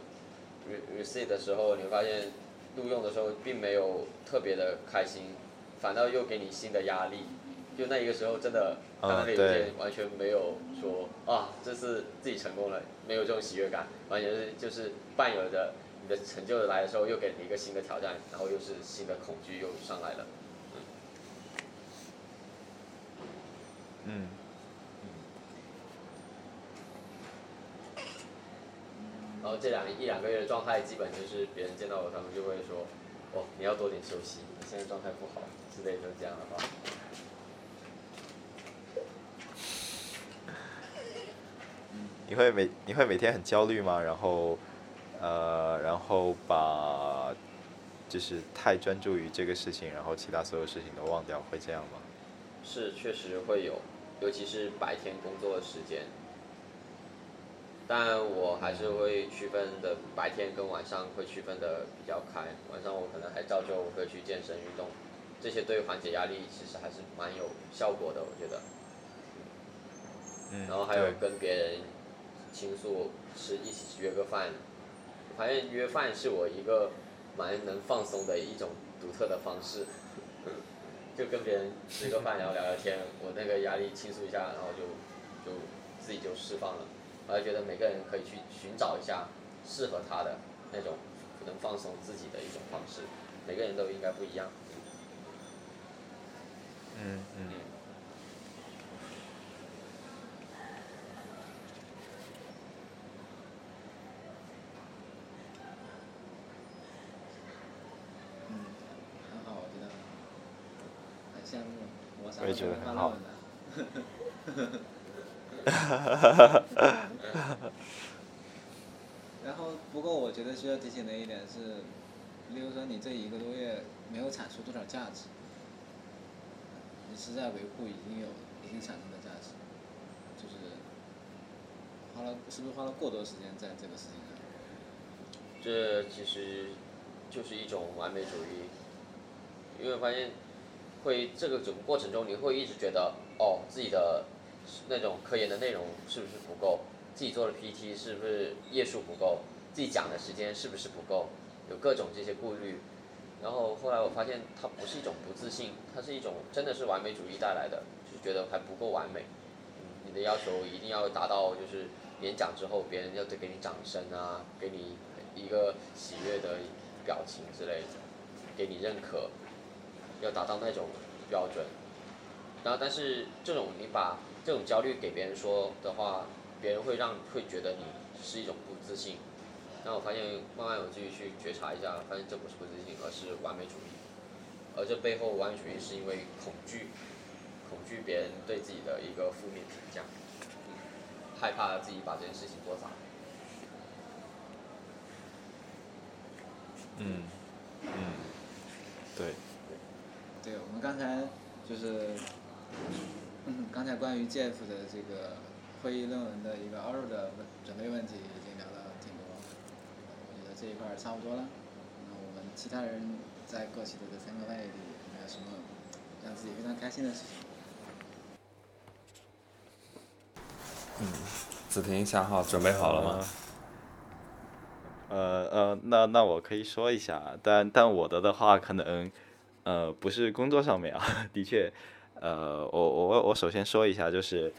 Receive 的时候，你会发现录用的时候并没有特别的开心，反倒又给你新的压力。就那一个时候，真的看到那邮件，完全没有说啊，这次自己成功了，没有这种喜悦感，完全是就是伴有着你的成就来的时候，又给你一个新的挑战，然后又是新的恐惧又上来了。
嗯。
然后这两一两个月的状态，基本就是别人见到我，他们就会说：“哦，你要多点休息，你现在状态不好之类的这样的话。”
你会每你会每天很焦虑吗？然后，呃，然后把就是太专注于这个事情，然后其他所有事情都忘掉，会这样吗？
是，确实会有，尤其是白天工作的时间。但我还是会区分的，白天跟晚上会区分的比较开。晚上我可能还照旧会去健身运动，这些对缓解压力其实还是蛮有效果的，我觉得。
嗯，
然后还有跟别人倾诉，吃一起约个饭。发现约饭是我一个蛮能放松的一种独特的方式，[laughs] 就跟别人吃个饭，然后聊聊天，我那个压力倾诉一下，然后就就自己就释放了。我还觉得每个人可以去寻找一下适合他的那种能放松自己的一种方式，每个人都应该不一样。
嗯嗯
嗯。
嗯，很好，我觉得很羡慕。我啥
我也觉得很好？
哈哈哈哈哈然后，不过我觉得需要提醒的一点是，例如说你这一个多月没有产出多少价值，你是在维护已经有已经产生的价值，就是花了是不是花了过多时间在这个事情上？
这其实就是一种完美主义，因为发现会这个整个过程中，你会一直觉得哦，自己的那种科研的内容是不是不够，自己做的 PPT 是不是页数不够，自己讲的时间是不是不够，有各种这些顾虑。然后后来我发现，它不是一种不自信，它是一种真的是完美主义带来的，就是觉得还不够完美。你的要求一定要达到，就是演讲之后别人要得给你掌声啊，给你一个喜悦的表情之类的，给你认可，要达到那种标准。然后，但是这种你把这种焦虑给别人说的话，别人会让会觉得你是一种不自信。那我发现慢慢我自己去觉察一下，发现这不是不自信，而是完美主义。而这背后完美主义是因为恐惧，恐惧别人对自己的一个负面评价，嗯害怕自己把这件事情做砸。
嗯嗯，对，
对，我们刚才就是，嗯，刚才关于 Jeff 的这个会议论文的一个 oral 的问准备问题已经聊了挺多，我觉得这一块儿差不多了。那我们其他人在过去的这三个半月里有没有什么让自己非常开心的事情？
嗯子婷想好准备好了吗？
呃呃，那那我可以说一下，但但我的的话可能，呃，不是工作上面啊，的确，呃，我我我首先说一下，就是，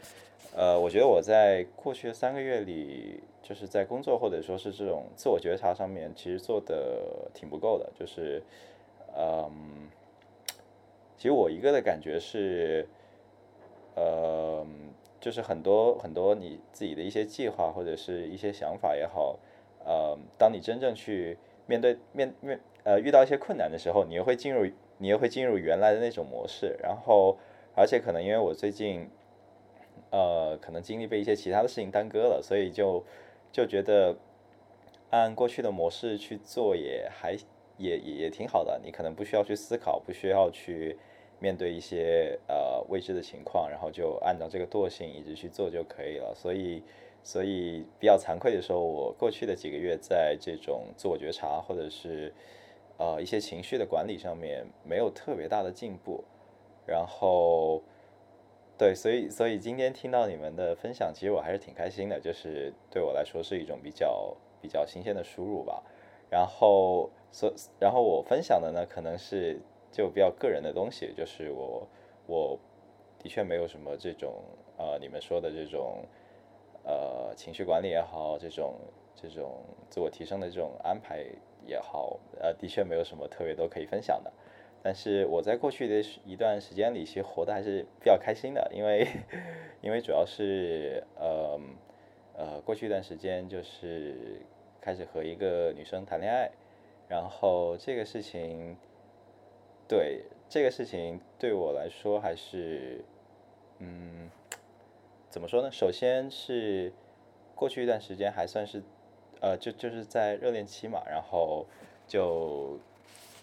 呃，我觉得我在过去的三个月里，就是在工作或者说是这种自我觉察上面，其实做的挺不够的，就是，嗯，其实我一个的感觉是，呃，就是很多很多你自己的一些计划或者是一些想法也好，呃，当你真正去面对面面呃遇到一些困难的时候，你又会进入你又会进入原来的那种模式，然后而且可能因为我最近呃可能精力被一些其他的事情耽搁了，所以就就觉得按过去的模式去做也还也也也挺好的，你可能不需要去思考，不需要去面对一些呃未知的情况，然后就按照这个惰性一直去做就可以了。所以，所以比较惭愧的时候，我过去的几个月在这种自我觉察或者是呃一些情绪的管理上面没有特别大的进步。然后，对，所以所以今天听到你们的分享，其实我还是挺开心的，就是对我来说是一种比较比较新鲜的输入吧。然后，所然后我分享的呢，可能是就比较个人的东西，就是我我的确没有什么这种呃你们说的这种呃情绪管理也好，这种这种自我提升的这种安排也好，呃，的确没有什么特别多可以分享的。但是我在过去的一段时间里，其实活得还是比较开心的，因为因为主要是呃呃过去一段时间就是开始和一个女生谈恋爱，然后这个事情，对这个事情对我来说还是嗯怎么说呢？首先是过去一段时间还算是呃就就是在热恋期嘛，然后就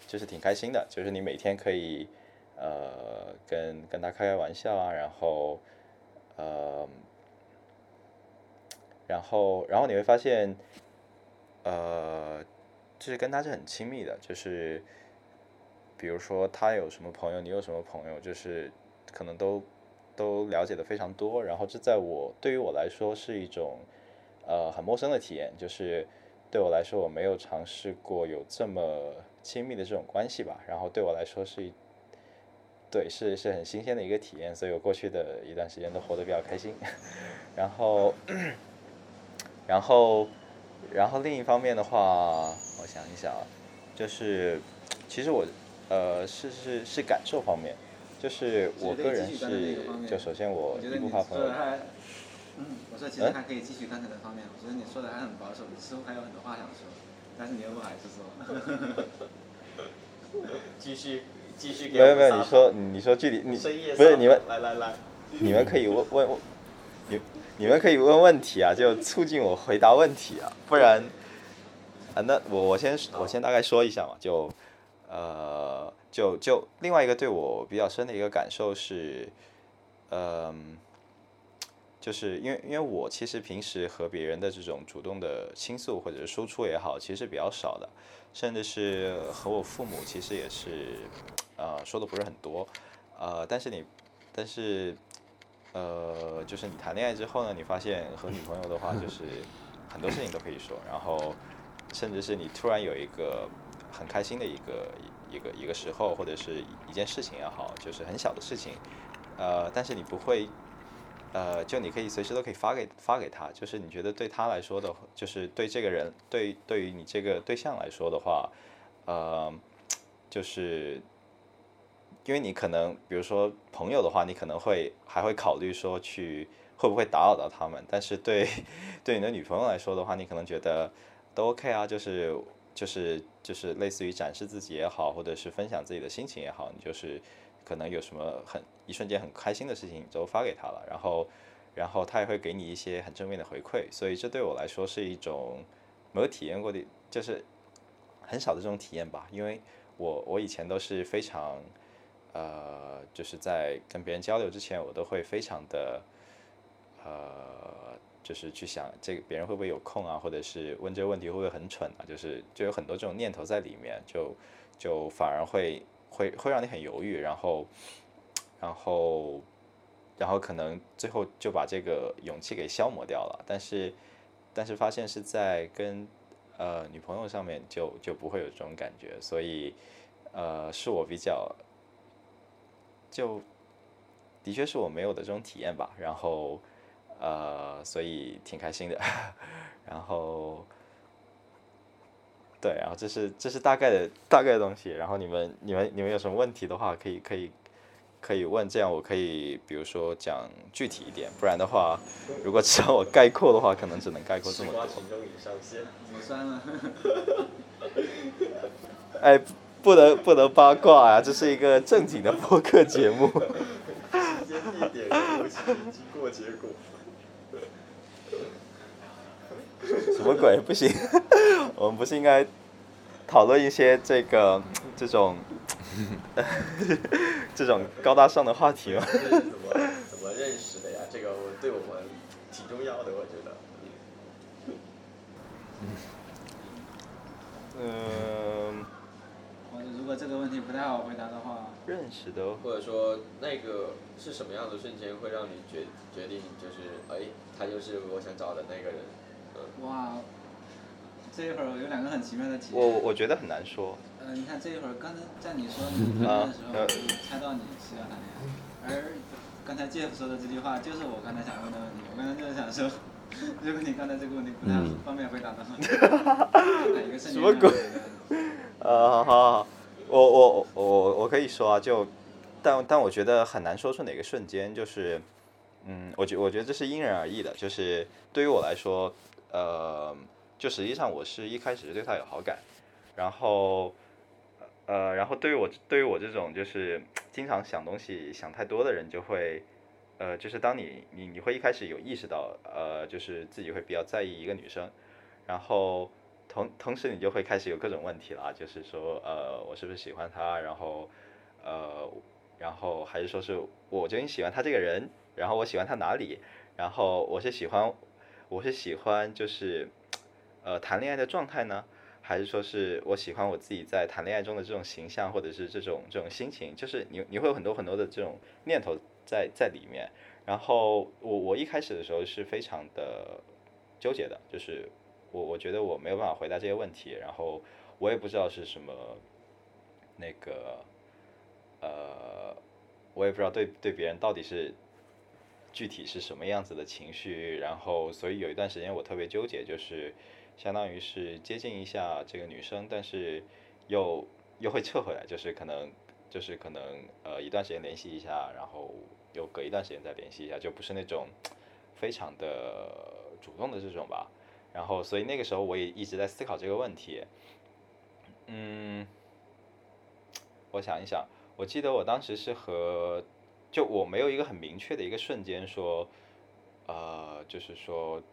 就是挺开心的，就是你每天可以呃跟跟他开开玩笑啊，然后呃然后然后你会发现，呃，就是跟他是很亲密的，就是比如说他有什么朋友，你有什么朋友，就是可能都都了解的非常多，然后这在我对于我来说是一种呃很陌生的体验，就是对我来说我没有尝试过有这么亲密的这种关系吧，然后对我来说是一。对，是是很新鲜的一个体验，所以我过去的一段时间都活得比较开心。[laughs] 然后，[clears throat] 然后，然后另一方面的话，我想一想啊，就是其实我呃是是是感受方面，就是我个人是就首先我一不怕朋友。
嗯，我说其实还可以继续刚才的方面，我觉得你说的还很保守，你似乎还有很多话想说，但是你又不好意思说。
继续继续给。
没有没有，你说你说具体你不是你们
来来来，
你们可以问问问，你你们可以问问题啊，就促进我回答问题啊，不然啊那我我先我先大概说一下嘛，就呃就就另外一个对我比较深的一个感受是，嗯，就是因为因为我其实平时和别人的这种主动的倾诉或者是输出也好，其实比较少的，甚至是和我父母其实也是。呃，说的不是很多，呃，但是你，但是，呃，就是你谈恋爱之后呢，你发现和女朋友的话，就 [laughs] 是很多事情都可以说，然后，甚至是你突然有一个很开心的一个一个一个时候，或者是一件事情也好，就是很小的事情，呃，但是你不会，呃，就你可以随时都可以发给发给他，就是你觉得对他来说的，就是对这个人，对对于你这个对象来说的话，呃，就是。因为你可能，比如说朋友的话，你可能会还会考虑说去会不会打扰到他们，但是对对你的女朋友来说的话，你可能觉得都 OK 啊，就是就是就是类似于展示自己也好，或者是分享自己的心情也好，你就是可能有什么很一瞬间很开心的事情，你就发给他了，然后然后他也会给你一些很正面的回馈，所以这对我来说是一种没有体验过的，就是很少的这种体验吧，因为我我以前都是非常。呃，就是在跟别人交流之前，我都会非常的，呃，就是去想这个别人会不会有空啊，或者是问这个问题会不会很蠢啊，就是就有很多这种念头在里面，就就反而会会会让你很犹豫，然后然后然后可能最后就把这个勇气给消磨掉了。但是但是发现是在跟呃女朋友上面就就不会有这种感觉，所以呃是我比较。就的确是我没有的这种体验吧，然后呃，所以挺开心的，[laughs] 然后对，然后这是这是大概的大概的东西，然后你们你们你们有什么问题的话，可以可以可以问，这样我可以比如说讲具体一点，不然的话，[laughs] 如果只要我概括的话，可能只能概括这么多。[laughs] 哎。不能不能八卦啊！这是一个正经的播客节目。
时间、地点、经过、结果。
什么鬼？不行，[laughs] 我们不是应该讨论一些这个这种 [laughs] 这种高大上的话题吗？
怎么怎么认识的呀？这个我对我们挺重要的，我觉得。
嗯。
如果这个问题不太好回答的话，
认识的，
或者说那个是什么样的瞬间会让你决决定就是哎，他就是我想找的那个人，
嗯。哇，这一会儿有两个很奇妙的体
验。我我觉得很难说。
呃，你看这一会儿刚才在你说你谈恋爱的时候，我就猜到你是要谈恋爱，而刚才 Jeff 说的这句话就是我刚才想问的问题。我刚才就是想说，如果你刚才这个问题不太方便回答的话，[laughs] 哪一个瞬间？什么鬼？
呃，[laughs] 好好好。我我我我可以说啊，就，但但我觉得很难说出哪个瞬间，就是，嗯，我觉我觉得这是因人而异的，就是对于我来说，呃，就实际上我是一开始对他有好感，然后，呃，然后对于我对于我这种就是经常想东西想太多的人，就会，呃，就是当你你你会一开始有意识到，呃，就是自己会比较在意一个女生，然后。同同时，你就会开始有各种问题了，就是说，呃，我是不是喜欢她？然后，呃，然后还是说是我究竟喜欢他这个人？然后我喜欢他哪里？然后我是喜欢我是喜欢就是呃谈恋爱的状态呢，还是说是我喜欢我自己在谈恋爱中的这种形象，或者是这种这种心情？就是你你会有很多很多的这种念头在在里面。然后我我一开始的时候是非常的纠结的，就是我我觉得我没有办法回答这些问题，然后我也不知道是什么那个呃，我也不知道对对别人到底是具体是什么样子的情绪，然后所以有一段时间我特别纠结，就是相当于是接近一下这个女生，但是又又会撤回来，就是可能就是可能呃一段时间联系一下，然后。又隔一段时间再联系一下，就不是那种非常的主动的这种吧。然后，所以那个时候我也一直在思考这个问题。嗯，我想一想，我记得我当时是和，就我没有一个很明确的一个瞬间说，呃，就是说，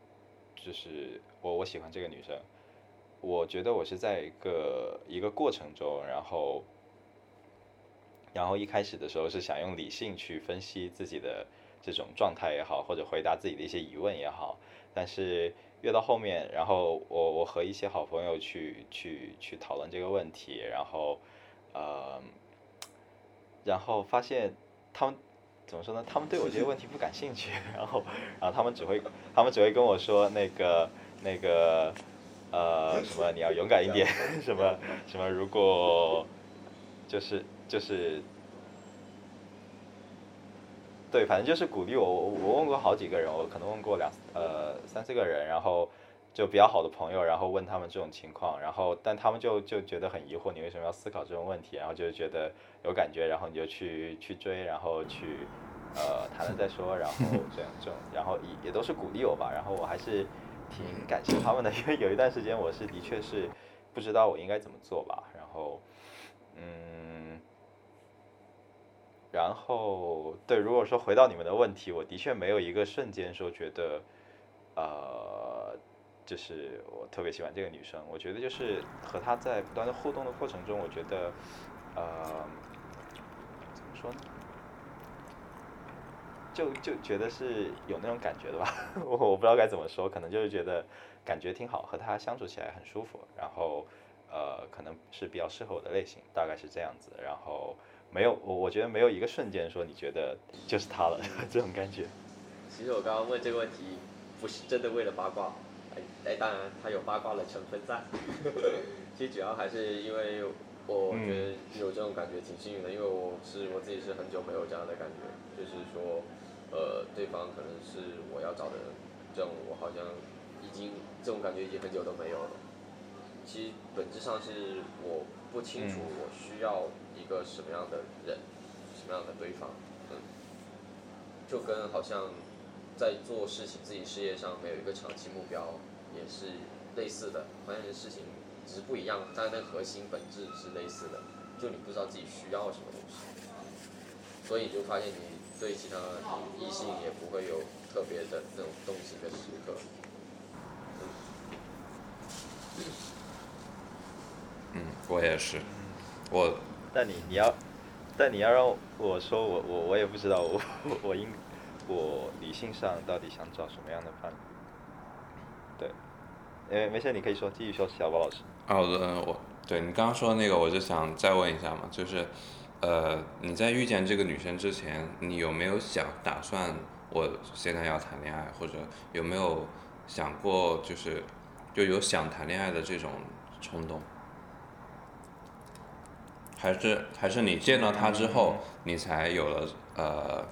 就是我我喜欢这个女生。我觉得我是在一个一个过程中，然后。然后一开始的时候是想用理性去分析自己的这种状态也好，或者回答自己的一些疑问也好，但是越到后面，然后我我和一些好朋友去去去讨论这个问题，然后呃，然后发现他们怎么说呢？他们对我这些问题不感兴趣，[laughs] 然后然后他们只会他们只会跟我说那个那个呃什么你要勇敢一点，[laughs] 什么什么如果就是。就是，对，反正就是鼓励我。我我问过好几个人，我可能问过两呃三四个人，然后就比较好的朋友，然后问他们这种情况，然后但他们就就觉得很疑惑，你为什么要思考这种问题？然后就觉得有感觉，然后你就去去追，然后去呃谈了再说，然后这样这种，[laughs] 然后也也都是鼓励我吧。然后我还是挺感谢他们的，[laughs] 因为有一段时间我是的确是不知道我应该怎么做吧。然后嗯。然后，对，如果说回到你们的问题，我的确没有一个瞬间说觉得，呃，就是我特别喜欢这个女生。我觉得就是和她在不断的互动的过程中，我觉得，呃，怎么说呢？就就觉得是有那种感觉的吧。[laughs] 我我不知道该怎么说，可能就是觉得感觉挺好，和她相处起来很舒服。然后，呃，可能是比较适合我的类型，大概是这样子。然后。没有，我我觉得没有一个瞬间说你觉得就是她了 [laughs] 这种感觉。
其实我刚刚问这个问题，不是真的为了八卦，哎哎，当然它有八卦的成分在。[laughs] 其实主要还是因为我觉得有这种感觉挺幸运的，因为我是我自己是很久没有这样的感觉，就是说，呃，对方可能是我要找的人，这种我好像已经这种感觉已经很久都没有了。其实本质上是我不清楚我需要。一个什么样的人，什么样的对方，嗯，就跟好像在做事情、自己事业上没有一个长期目标，也是类似的。发现事情只是不一样，但那核心本质是类似的。就你不知道自己需要什么东西，所以你就发现你对其他异性也不会有特别的那种动心的时刻。
嗯，我也是，我。
但你你要，但你要让我说我我我也不知道我我应我理性上到底想找什么样的伴侣？对，诶没事你可以说继续说小宝老师。
哦嗯我对你刚刚说的那个我就想再问一下嘛，就是呃你在遇见这个女生之前，你有没有想打算我现在要谈恋爱，或者有没有想过就是就有想谈恋爱的这种冲动？还是还是你见到他之后，你才有了呃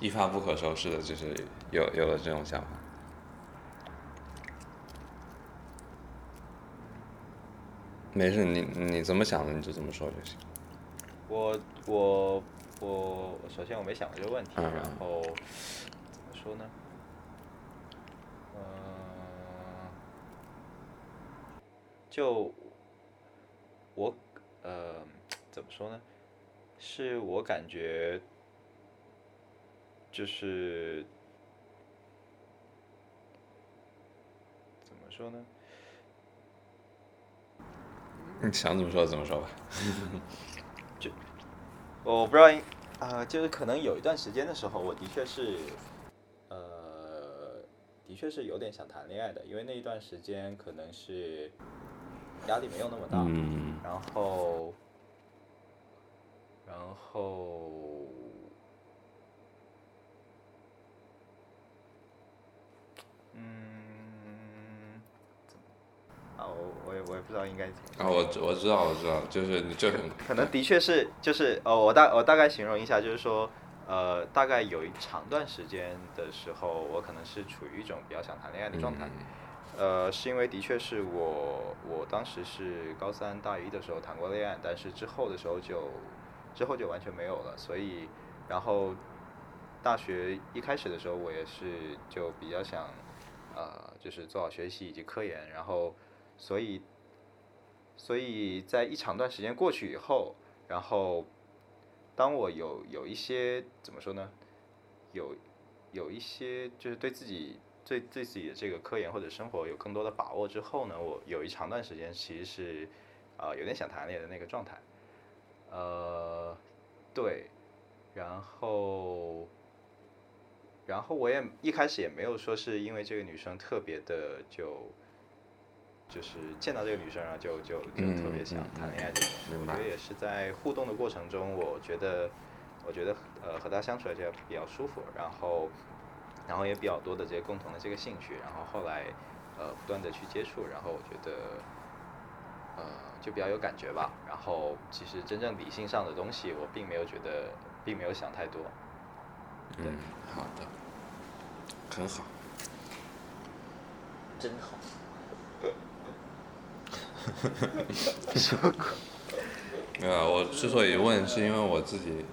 一发不可收拾的，就是有有了这种想法。没事，你你怎么想的你就怎么说就行。
我我我首先我没想过这个问题，然后怎么说呢？嗯，就我呃。怎么说呢？是我感觉，就是怎么说呢？
你想怎么说怎么说吧。[laughs]
就我不知道，呃，就是可能有一段时间的时候，我的确是，呃，的确是有点想谈恋爱的，因为那一段时间可能是压力没有那么大，
嗯
然后，然后，嗯，啊，我我也我也不知道应该怎么。
啊，我我知道我知道，就是你这很
可能的确是，就是呃，我大我大概形容一下，就是说，呃，大概有一长段时间的时候，我可能是处于一种比较想谈恋爱的状态。
嗯
呃，是因为的确是我我当时是高三大一的时候谈过恋爱，但是之后的时候就之后就完全没有了，所以然后大学一开始的时候，我也是就比较想呃，就是做好学习以及科研，然后所以所以在一长段时间过去以后，然后当我有有一些怎么说呢，有有一些就是对自己对对自己的这个科研或者生活有更多的把握之后呢，我有一长段时间其实是啊、有点想谈恋爱的那个状态，呃，对，然后然后我也一开始也没有说是因为这个女生特别的就。就是见到这个女生然后，就就就特别想谈恋爱这种。我觉得也是在互动的过程中，我觉得，我觉得呃和她相处起来比较舒服，然后，然后也比较多的这些共同的这个兴趣，然后后来呃不断的去接触，然后我觉得呃就比较有感觉吧。然后其实真正理性上的东西，我并没有觉得，并没有想太多。
嗯，好的，很好。
真好。
什么鬼没有，啊我之所以问，是因为我自己，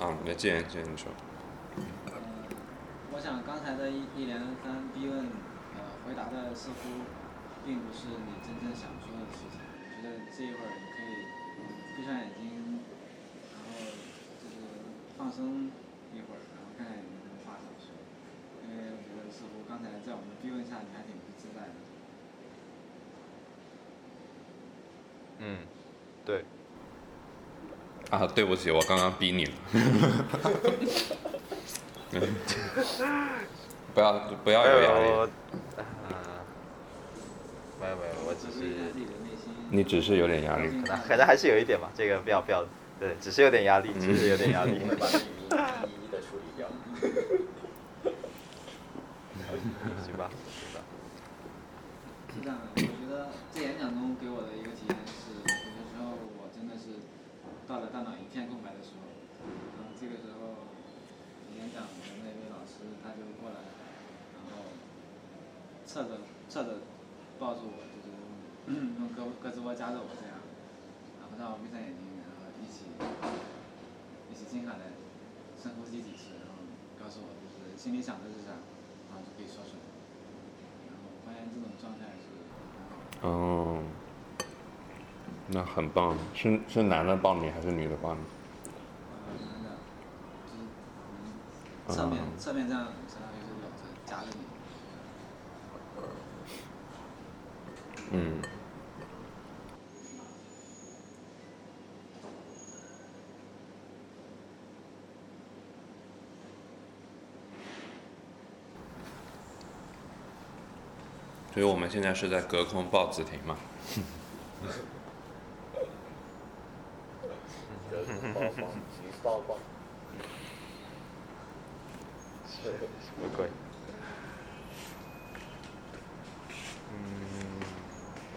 啊，那既然既然你说，
呃，我想刚才的一一连三逼问，呃，回答的似乎并不是你真正想说的事情。我觉得这一会儿你可以闭上眼睛，然后就是放松一会儿，然后看看有没有什么话想说。因为我觉得似乎刚才在我们的逼问下，你还挺不自在的。
嗯，对，
啊，对不起，我刚刚逼你了。[laughs] 不要不要有压力，
呃，没有没有，我只是。
你只是有点压力。
可能可能还是有一点吧，这个不要不要，对，只是有点压力，只是有点压力。[laughs] [laughs]
我会把这个谜一一的处理掉。
行吧，行吧。
是这样的，我觉得在演讲中给我的一个体验是，有的时候我真的是到了大脑一片空白的时候，然后这个时候演讲的那位老师他就过来，然后侧着侧着抱住我，就是用用胳胳肢窝夹着我这样，然后让我闭上眼睛，然后一起一起静下来，深呼吸几次，然后告诉我就是心里想的是啥，然后就可以说出来。然后发现这种状态是很好的。
哦，那很棒，是是男的抱你还是女的抱你？
侧面、侧面这样，相当于是搂着夹着你。
嗯。所以我们现在是在隔空抱子婷嘛？
曝光，曝光。
什么鬼？嗯，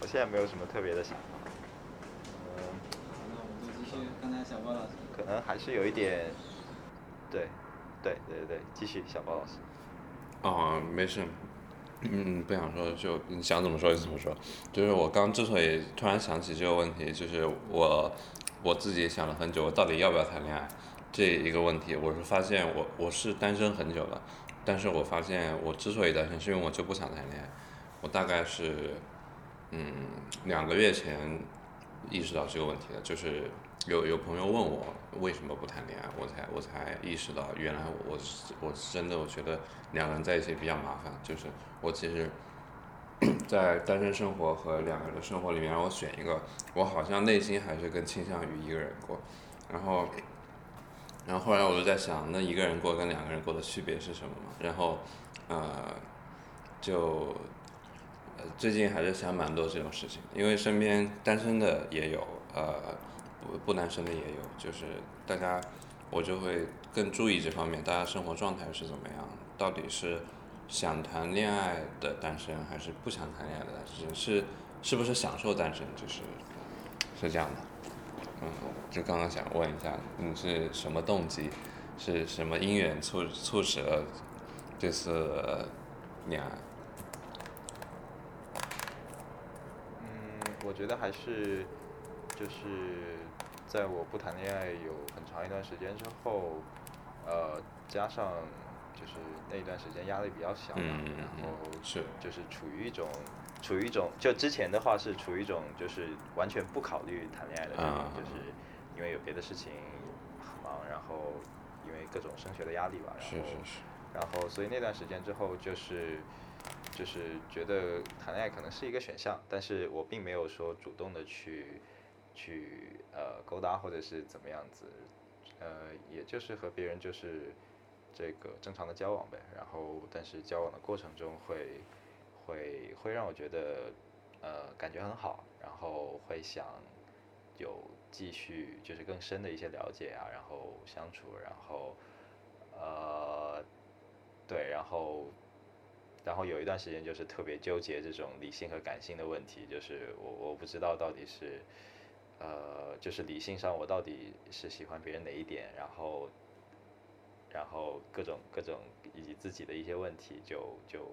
我现在没有什么特别的想法。嗯，
好，那我们就继续刚才小包老师。
可能还是有一点，对，对对对对，继续，小包老师。
哦，没事，嗯，不想说就你想怎么说就怎么说。就是我刚之所以突然想起这个问题，就是我我自己想了很久，我到底要不要谈恋爱这一个问题，我是发现我我是单身很久了，但是我发现我之所以单身，是因为我就不想谈恋爱。我大概是嗯两个月前意识到这个问题的，就是有有朋友问我为什么不谈恋爱，我才我才意识到原来我我是我真的我觉得两个人在一起比较麻烦，就是我其实，[clears throat] 在单身生活和两个人的生活里面我选一个，我好像内心还是更倾向于一个人过，然后，然后后来我就在想，那一个人过跟两个人过的区别是什么嘛？然后，呃，就最近还是想蛮多这种事情，因为身边单身的也有，呃不不单身的也有，就是大家我就会更注意这方面，大家生活状态是怎么样，到底是想谈恋爱的单身还是不想谈恋爱的单身，是是不是享受单身，就是是这样的。嗯，就刚刚想问一下，你是什么动机，是什么因缘促促使了这次恋爱？
嗯，我觉得还是就是在我不谈恋爱有很长一段时间之后，呃，加上就是那一段时间压力比较小嘛，然
嗯
后
是。
就是处于一种处于一种就之前的话是处于一种就是完全不考虑谈恋爱的状态，
啊
就是因为有别的事情很忙，然后因为各种升学的压力吧，然后然后所以那段时间之后就是就是觉得谈恋爱可能是一个选项，但是我并没有说主动的去去呃勾搭或者是怎么样子，呃也就是和别人就是这个正常的交往呗，然后但是交往的过程中会会会让我觉得呃感觉很好，然后会想有继续就是更深的一些了解啊，然后相处，然后呃对，然后然后有一段时间就是特别纠结这种理性和感性的问题，就是我我不知道到底是呃就是理性上我到底是喜欢别人哪一点，然后然后各种各种以及自己的一些问题就就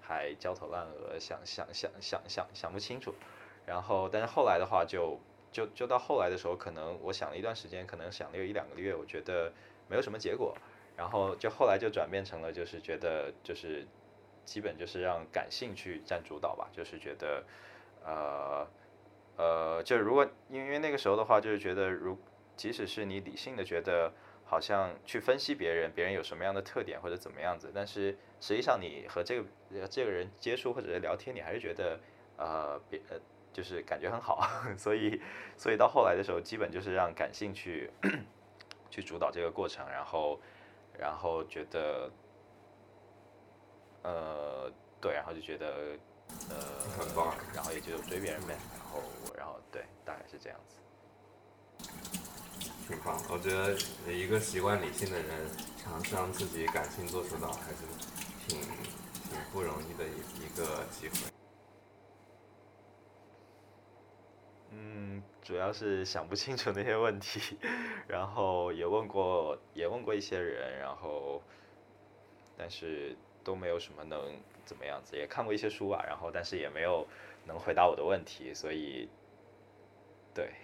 还焦头烂额，想想想想想想不清楚。然后但是后来的话就就就到后来的时候，可能我想了一段时间，可能想了有一两个月，我觉得没有什么结果。然后就后来就转变成了，就是觉得就是基本就是让感性去占主导吧，就是觉得呃呃，就如果因为那个时候的话，就是觉得如即使是你理性的觉得好像去分析别人，别人有什么样的特点或者怎么样子，但是实际上你和这个呃这个人接触或者是聊天，你还是觉得呃别呃就是感觉很好，[laughs] 所以所以到后来的时候，基本就是让感性去去主导这个过程，然后然后觉得呃对，然后就觉得呃
很棒。
然后也就追别人呗，然后然后对，大概是这样子。
挺棒。我觉得一个习惯理性的人，尝试让自己感性做主导，还是挺挺不容易的一一个机会。
嗯，主要是想不清楚那些问题，[laughs] 然后也问过也问过一些人，然后但是都没有什么能怎么样子，也看过一些书啊，然后但是也没有能回答我的问题，所以对，[laughs]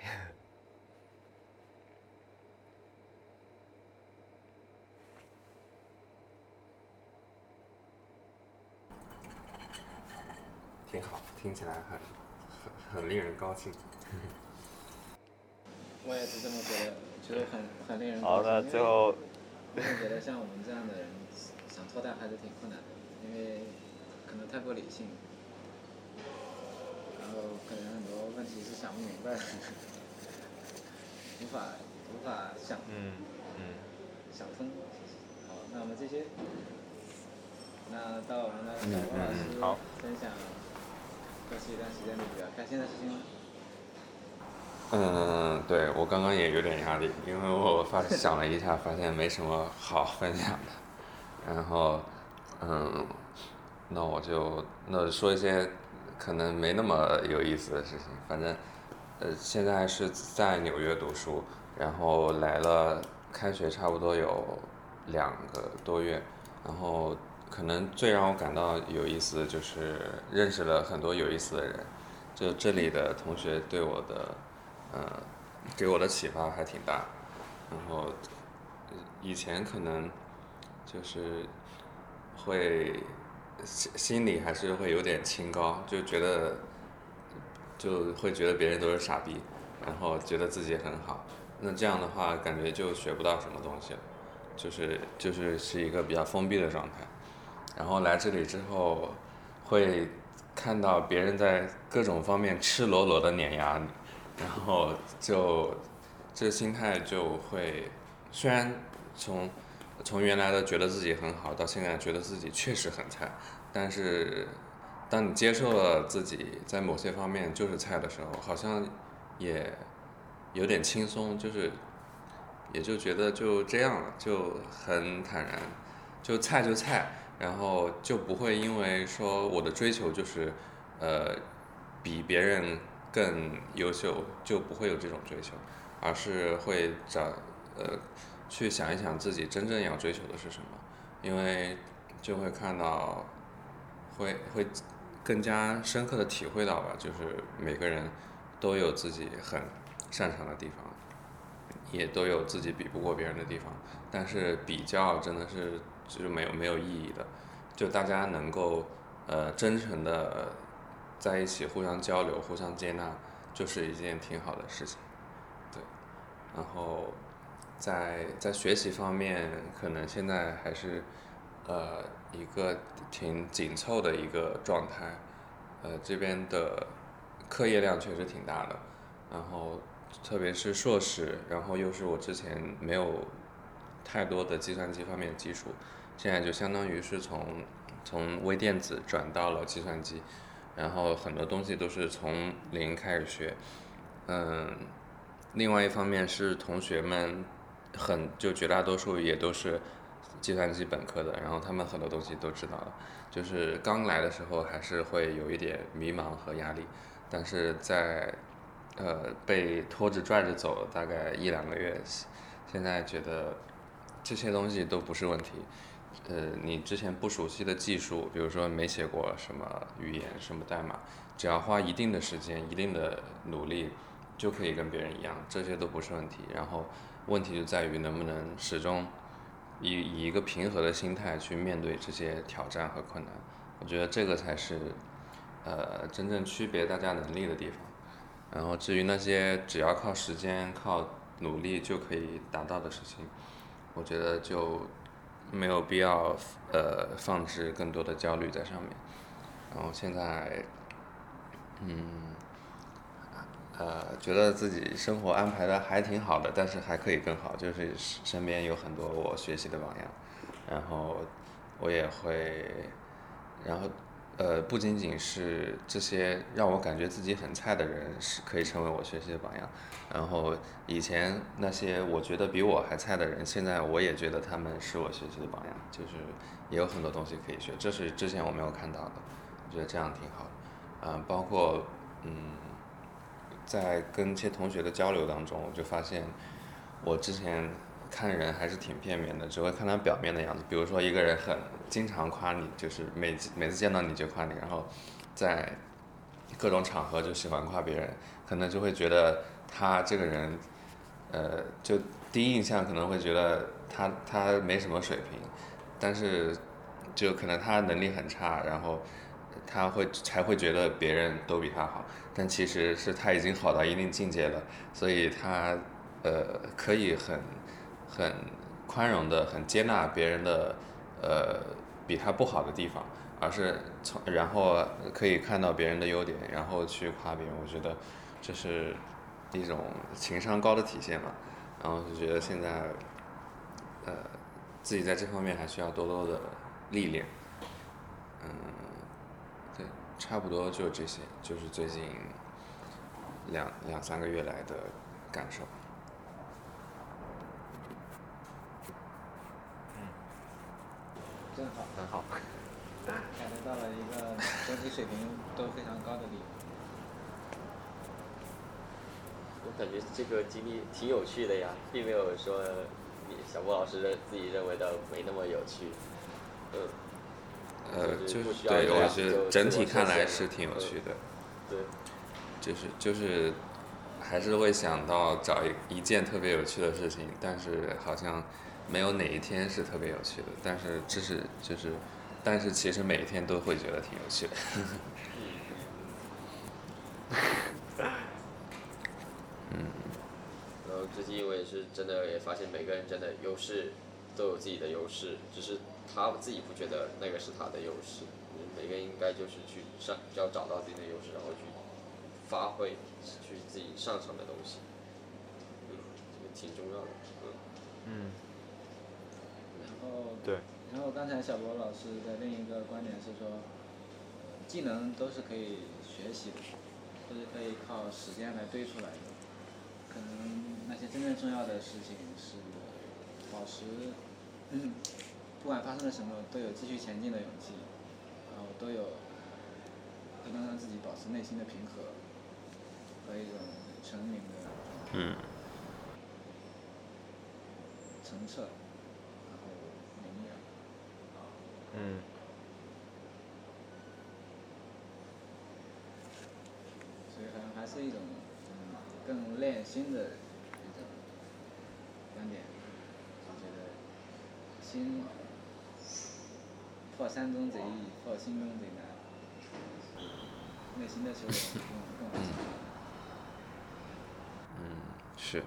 挺好，听起来很很很令人高兴。[laughs]
我也是这么觉得，觉得很很令人
好，那最后
我也觉得像我们这样的人想脱单还是挺困难的，因为可能太过理性，然后可能很多问题是想不明白 [laughs] 的，无法无法想
嗯嗯
想通。好，那我们这些。那到我们的小郭老师分享过去一段时间里比较开心的事情吗？
嗯，对我刚刚也有点压力，因为我发想了一下，发现没什么好分享的。然后，嗯，那我就那说一些可能没那么有意思的事情。反正，呃，现在是在纽约读书，然后来了，开学差不多有两个多月，然后可能最让我感到有意思的就是认识了很多有意思的人，就这里的同学对我的。呃，给我的启发还挺大。然后以前可能就是会心心里还是会有点清高，就觉得就会觉得别人都是傻逼，然后觉得自己很好。那这样的话，感觉就学不到什么东西了，就是就是是一个比较封闭的状态。然后来这里之后，会看到别人在各种方面赤裸裸的碾压你。然后就这心态就会，虽然从从原来的觉得自己很好，到现在觉得自己确实很菜，但是当你接受了自己在某些方面就是菜的时候，好像也有点轻松，就是也就觉得就这样了，就很坦然，就菜就菜，然后就不会因为说我的追求就是呃比别人更优秀，就不会有这种追求，而是会找呃去想一想自己真正要追求的是什么，因为就会看到会会更加深刻的体会到吧，就是每个人都有自己很擅长的地方，也都有自己比不过别人的地方，但是比较真的是就是没有没有意义的，就大家能够呃真诚的在一起互相交流、互相接纳，就是一件挺好的事情，对，然后在在学习方面，可能现在还是呃一个挺紧凑的一个状态，呃这边的课业量确实挺大的，然后特别是硕士，然后又是我之前没有太多的计算机方面的基础，现在就相当于是从从微电子转到了计算机，然后很多东西都是从零开始学，嗯，另外一方面是同学们很就绝大多数也都是计算机本科的，然后他们很多东西都知道了，就是刚来的时候还是会有一点迷茫和压力，但是在呃被拖着拽着走了大概一两个月，现在觉得这些东西都不是问题。呃，你之前不熟悉的技术，比如说没写过什么语言、什么代码，只要花一定的时间、一定的努力，就可以跟别人一样，这些都不是问题。然后问题就在于能不能始终以以一个平和的心态去面对这些挑战和困难。我觉得这个才是呃真正区别大家能力的地方。然后至于那些只要靠时间、靠努力就可以达到的事情，我觉得就没有必要呃放置更多的焦虑在上面。然后现在，嗯，呃，觉得自己生活安排的还挺好的，但是还可以更好，就是身边有很多我学习的榜样，然后我也会，然后呃不仅仅是这些让我感觉自己很菜的人是可以成为我学习的榜样，然后以前那些我觉得比我还菜的人，现在我也觉得他们是我学习的榜样，就是也有很多东西可以学，这是之前我没有看到的，我觉得这样挺好的，嗯，包括嗯。在跟一些同学的交流当中，我就发现，我之前看人还是挺片面的，只会看他表面的样子。比如说一个人很经常夸你，就是每次每次见到你就夸你，然后在各种场合就喜欢夸别人，可能就会觉得他这个人，呃，就第一印象可能会觉得他他没什么水平，但是就可能他能力很差，然后他会才会觉得别人都比他好。但其实是他已经好到一定境界了，所以他呃可以很很宽容的、很接纳别人的呃比他不好的地方，而是从然后可以看到别人的优点，然后去夸别人。我觉得这是一种情商高的体现嘛。然后就觉得现在呃自己在这方面还需要多多的历练，差不多就这些，就是最近两两三个月来的感受。
嗯，真好，
很好。
感觉到了一个整体水平都非常高的地方。
我感觉这个经历挺有趣的呀，并没有说小波老师认自己认为的没那么有趣，嗯。
呃，就是对，我觉得整体看来是挺有趣的。
对。
就是就是，还是会想到找一一件特别有趣的事情，但是好像没有哪一天是特别有趣的。但是这是就是，但是其实每一天都会觉得挺有趣的。
嗯。[laughs] 然后最近我也是真的也发现每个人真的优势都有自己的优势，只是。他自己不觉得那个是他的优势，每个人应该就是去上，要找到自己的优势，然后去发挥，去自己擅长的东西，嗯，这个挺重要的，
嗯。
然后。
对。
然后刚才小博老师的另一个观点是说，技能都是可以学习的，都是可以靠时间来堆出来的。可能那些真正重要的事情是保持，嗯，不管发生了什么都有继续前进的勇气，然后都有都能让自己保持内心的平和和一种成名的
嗯
澄澈，然后明亮。
嗯
所以可能还是一种嗯更练心的一种观点，就觉得心破山中贼易，破心中贼难，内心的修炼更更。
嗯，是。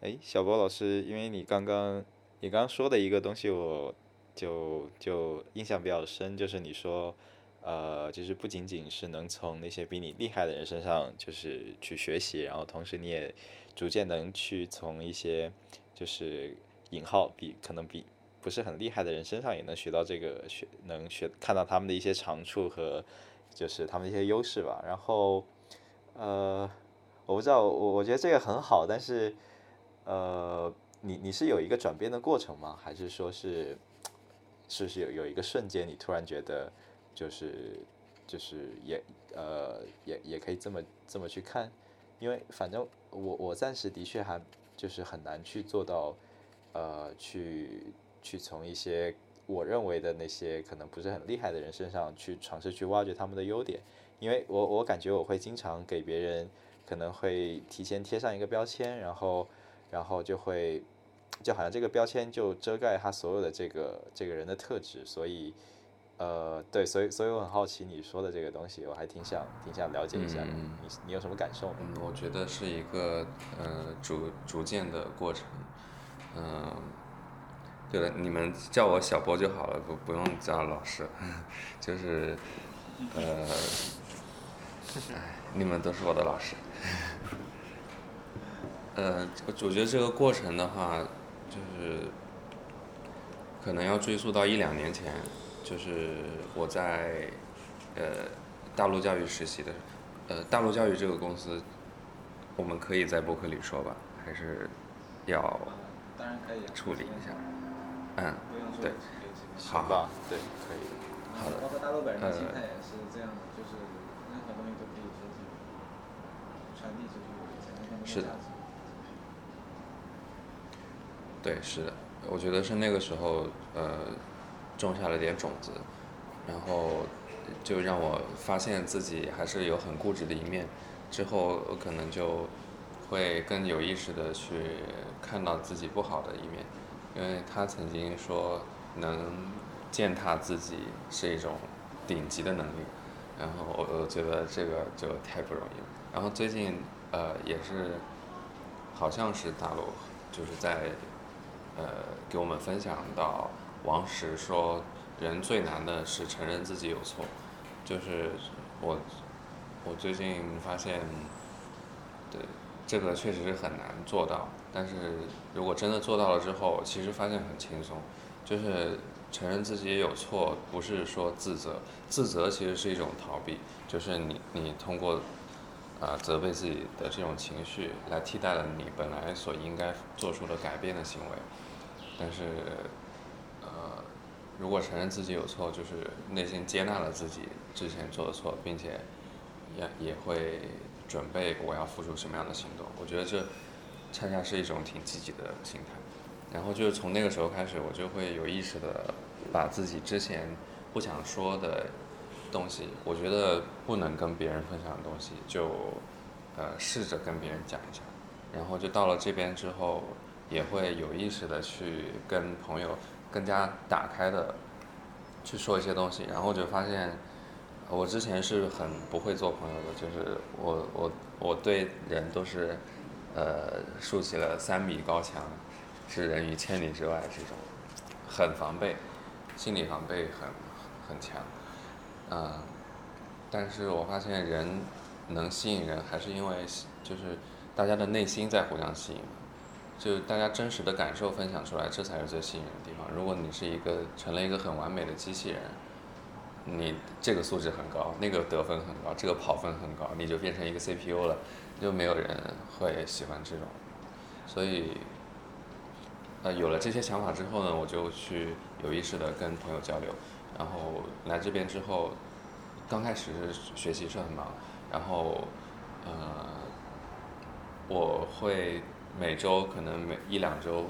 哎，小波老师，因为你刚刚你刚刚说的一个东西，我就就印象比较深，就是你说，呃，就是不仅仅是能从那些比你厉害的人身上就是去学习，然后同时你也逐渐能去从一些就是引号比可能比不是很厉害的人身上也能学到这个学能学看到他们的一些长处和就是他们一些优势吧。然后，呃，我不知道，我我觉得这个很好，但是。呃，你你是有一个转变的过程吗？还是说是，是不是有有一个瞬间，你突然觉得，就是就是也呃也也可以这么这么去看？因为反正我我暂时的确还就是很难去做到，呃，去去从一些我认为的那些可能不是很厉害的人身上去尝试去挖掘他们的优点，因为我我感觉我会经常给别人可能会提前贴上一个标签，然后。然后就会，就好像这个标签就遮盖他所有的这个这个人的特质，所以，呃，对，所以所以我很好奇你说的这个东西，我还挺想挺想了解一下的，
嗯
你你有什么感受？
嗯，我觉得是一个呃逐逐渐的过程，嗯、对了，你们叫我小波就好了，不不用叫老师，[laughs] 就是呃，哎，你们都是我的老师。呃，我我觉得这个过程的话，就是可能要追溯到一两年前，就是我在呃大陆教育实习的，呃大陆教育这个公司，我们可以在播客里说吧，还是要
当然可以啊
处理一下？嗯，对，
好吧，对，可以。
好的
包括大陆本人的心
呃
态也是这样的，就是任何东西都可以说是传递出去，才能更多
是的。对，是的，我觉得是那个时候，呃，种下了点种子，然后就让我发现自己还是有很固执的一面，之后我可能就会更有意识的去看到自己不好的一面，因为他曾经说能践踏自己是一种顶级的能力，然后我我觉得这个就太不容易了，然后最近呃也是，好像是大陆就是在。呃，给我们分享到王石说，人最难的是承认自己有错，就是我我最近发现，对这个确实是很难做到，但是如果真的做到了之后，其实发现很轻松，就是承认自己有错，不是说自责，自责其实是一种逃避，就是你你通过。啊、责备自己的这种情绪，来替代了你本来所应该做出的改变的行为。但是，如果承认自己有错，就是内心接纳了自己之前做的错，并且也也会准备我要付出什么样的行动。我觉得这恰恰是一种挺积极的心态。然后就是从那个时候开始，我就会有意识的把自己之前不想说的东西，我觉得不能跟别人分享的东西，就呃试着跟别人讲一下。然后就到了这边之后，也会有意识的去跟朋友更加打开的去说一些东西，然后就发现，我之前是很不会做朋友的，就是我我我对人都是，呃，竖起了三米高墙，置人于千里之外这种，很防备，心理防备很很强，嗯、但是我发现人能吸引人，还是因为就是大家的内心在互相吸引。就大家真实的感受分享出来，这才是最吸引人的地方。如果你是一个成了一个很完美的机器人，你这个素质很高，那个得分很高，这个跑分很高，你就变成一个 CPU 了，就没有人会喜欢这种。所以，呃，有了这些想法之后呢，我就去有意识的跟朋友交流。然后来这边之后，刚开始是学习是很忙，然后，呃，我会每周可能每一两周，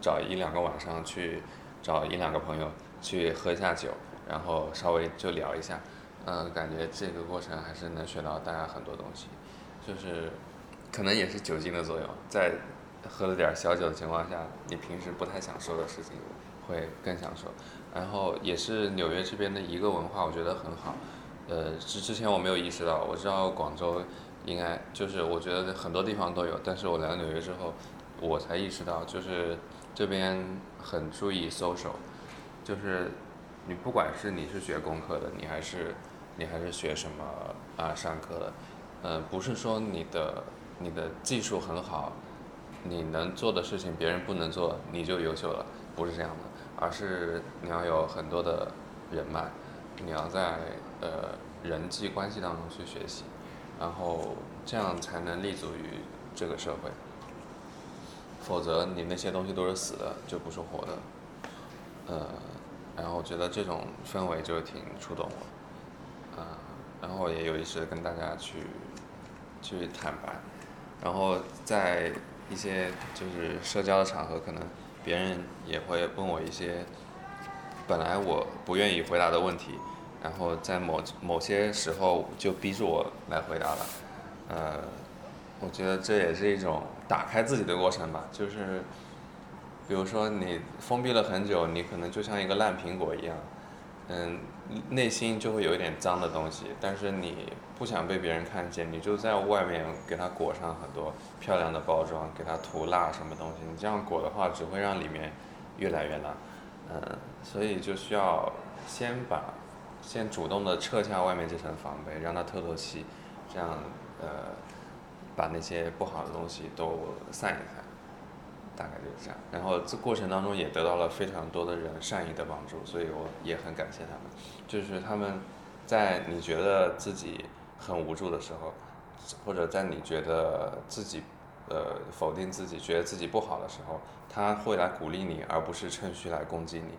找一两个晚上去找一两个朋友去喝一下酒，然后稍微就聊一下，嗯，感觉这个过程还是能学到大家很多东西，就是可能也是酒精的作用，在喝了点小酒的情况下，你平时不太想说的事情会更想说。然后也是纽约这边的一个文化，我觉得很好。呃，之之前我没有意识到，我知道广州应该就是我觉得很多地方都有，但是我来到纽约之后，我才意识到，就是这边很注意 social，就是你不管是你是学工科的，你还是你还是学什么啊上课的，呃，不是说你的你的技术很好，你能做的事情别人不能做，你就优秀了，不是这样的。而是你要有很多的人脉，你要在呃人际关系当中去学习，然后这样才能立足于这个社会。否则你那些东西都是死的，就不是活的。呃，然后我觉得这种氛围就挺触动我，啊，然后也有意识的跟大家去去坦白，然后在一些就是社交的场合可能。别人也会问我一些本来我不愿意回答的问题，然后在某某些时候就逼着我来回答了。呃，我觉得这也是一种打开自己的过程吧。就是，比如说你封闭了很久，你可能就像一个烂苹果一样，嗯，内心就会有一点脏的东西，但是你不想被别人看见，你就在外面给它裹上很多漂亮的包装，给它涂蜡什么东西。你这样裹的话，只会让里面越来越烂。嗯，所以就需要先把，先主动的撤下外面这层防备，让它透透气，这样呃，把那些不好的东西都散一散。大概就是这样。然后这过程当中也得到了非常多的人善意的帮助，所以我也很感谢他们。就是他们在你觉得自己很无助的时候，或者在你觉得自己呃否定自己、觉得自己不好的时候，他会来鼓励你，而不是趁虚来攻击你。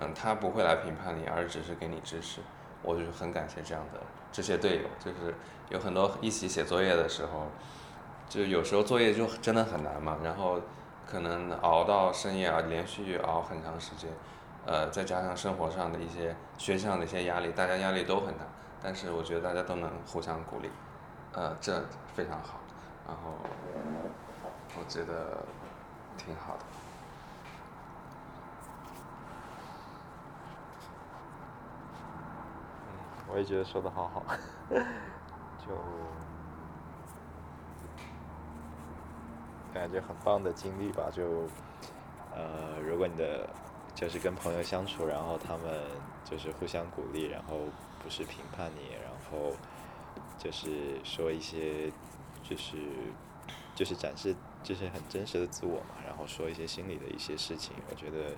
嗯，他不会来评判你，而只是给你支持。我就是很感谢这样的这些队友。就是有很多一起写作业的时候，就有时候作业就真的很难嘛，然后可能熬到深夜啊，连续熬很长时间。呃，再加上生活上的一些、学校的一些压力，大家压力都很大。但是我觉得大家都能互相鼓励，呃，这非常好。然后我觉得挺好的。
我也觉得说的好好，就感觉很棒的经历吧。就呃，如果你的就是跟朋友相处，然后他们就是互相鼓励，然后不是评判你，然后就是说一些就是就是展示就是很真实的自我嘛，然后说一些心里的一些事情，我觉得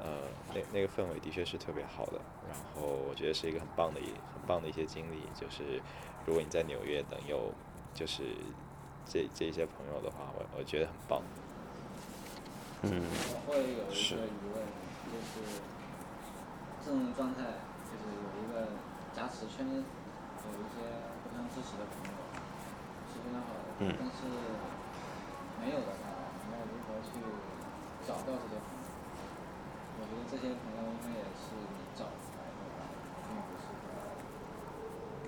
呃那那个氛围的确是特别好的，然后我觉得是一个很棒的一很棒的一些经历，就是如果你在纽约能有就是这这些朋友的话，我我觉得很棒。
嗯，
我会有一个疑问。就是这种状态，就是有一个加持圈，有一些互相支持的朋友，是非常好的。但是没有的话，你要如何去找到这些朋友？觉得这些朋友应该也是你找来的，并不是说，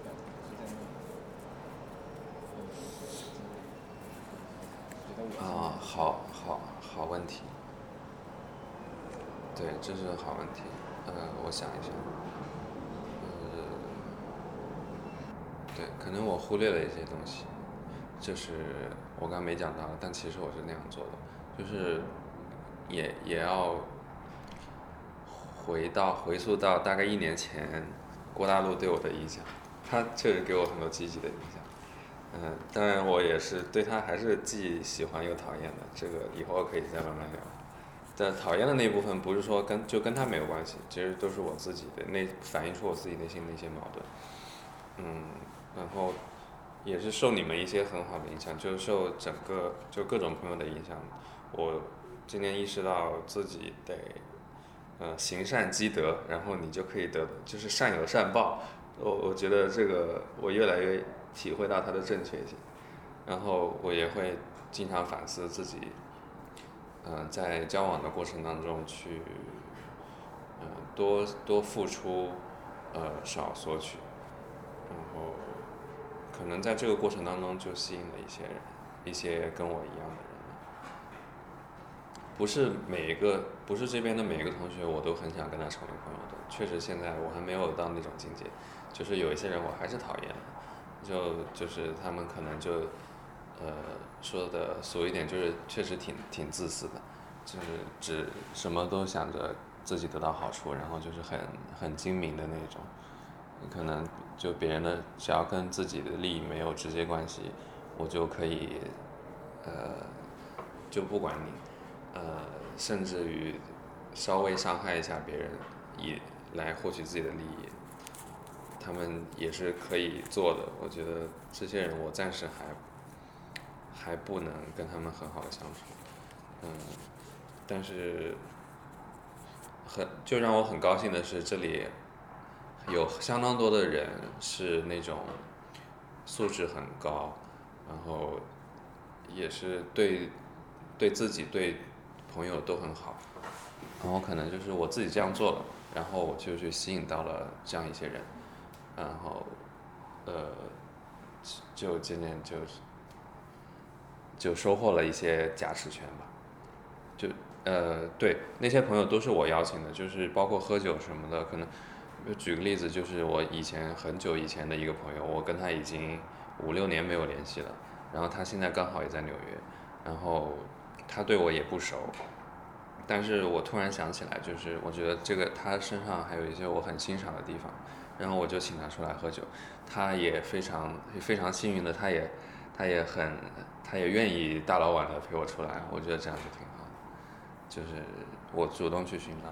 对，是在那里。
啊，好好好问题。对，这是个好问题。呃，我想一想。呃，对，可能我忽略了一些东西，就是我刚没讲到，但其实我是那样做的，就是也也要回到回溯到大概一年前，郭大陆对我的影响，他确实给我很多积极的影响。嗯，当然我也是对他还是既喜欢又讨厌的，这个以后可以再慢慢聊。但讨厌的那部分不是说跟就跟他没有关系，其实都是我自己的那反映出我自己内心的一些矛盾。嗯，然后也是受你们一些很好的影响，就是受整个就各种朋友的影响，我今天意识到自己得呃行善积德，然后你就可以得就是善有善报。我我觉得这个我越来越体会到它的正确性，然后我也会经常反思自己，嗯、在交往的过程当中去，嗯、多多付出，呃，少索取，然后可能在这个过程当中就吸引了一些人，一些跟我一样的人。不是每一个，不是这边的每一个同学，我都很想跟他成为朋友的。确实，现在我还没有到那种境界，就是有一些人我还是讨厌的，就就是他们可能就，呃，说的俗一点，就是确实挺挺自私的，就是只什么都想着自己得到好处，然后就是很很精明的那种，可能就别人的只要跟自己的利益没有直接关系，我就可以，呃，就不管你。呃，甚至于稍微伤害一下别人，以来获取自己的利益，他们也是可以做的。我觉得这些人，我暂时还还不能跟他们很好的相处。嗯，但是很就让我很高兴的是，这里有相当多的人是那种素质很高，然后也是对对自己对朋友都很好，然后可能就是我自己这样做了，然后我就去吸引到了这样一些人，然后呃就渐渐就就收获了一些加持权吧，就呃对那些朋友都是我邀请的，就是包括喝酒什么的，可能举个例子，就是我以前很久以前的一个朋友，我跟他已经五六年没有联系了，然后他现在刚好也在纽约，然后。他对我也不熟，但是我突然想起来，就是我觉得这个他身上还有一些我很欣赏的地方，然后我就请他出来喝酒，他也非常非常幸运的，他也他也很他也愿意大老远的陪我出来，我觉得这样就挺好的，就是我主动去寻找，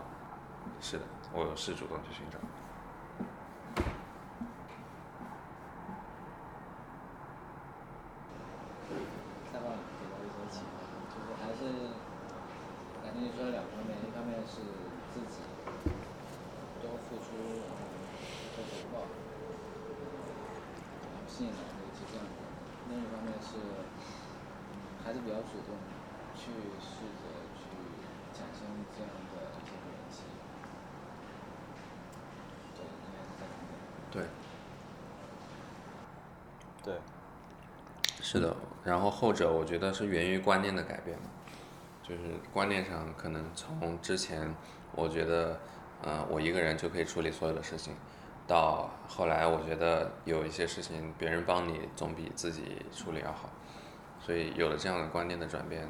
是的，我是主动去寻找。
太棒了，给到一些启发，就是还是感觉你说了两方面，一方面是自己多付出，然后多回报，然后吸引来的一些这样的人；另一方面是还是比较主动，去试着去产生这样的一些联系。对，应该是这两点。
对。
对，
是的，然后后者我觉得是源于观念的改变嘛，就是观念上可能从之前我觉得，呃，我一个人就可以处理所有的事情，到后来我觉得有一些事情别人帮你总比自己处理要好，所以有了这样的观念的转变，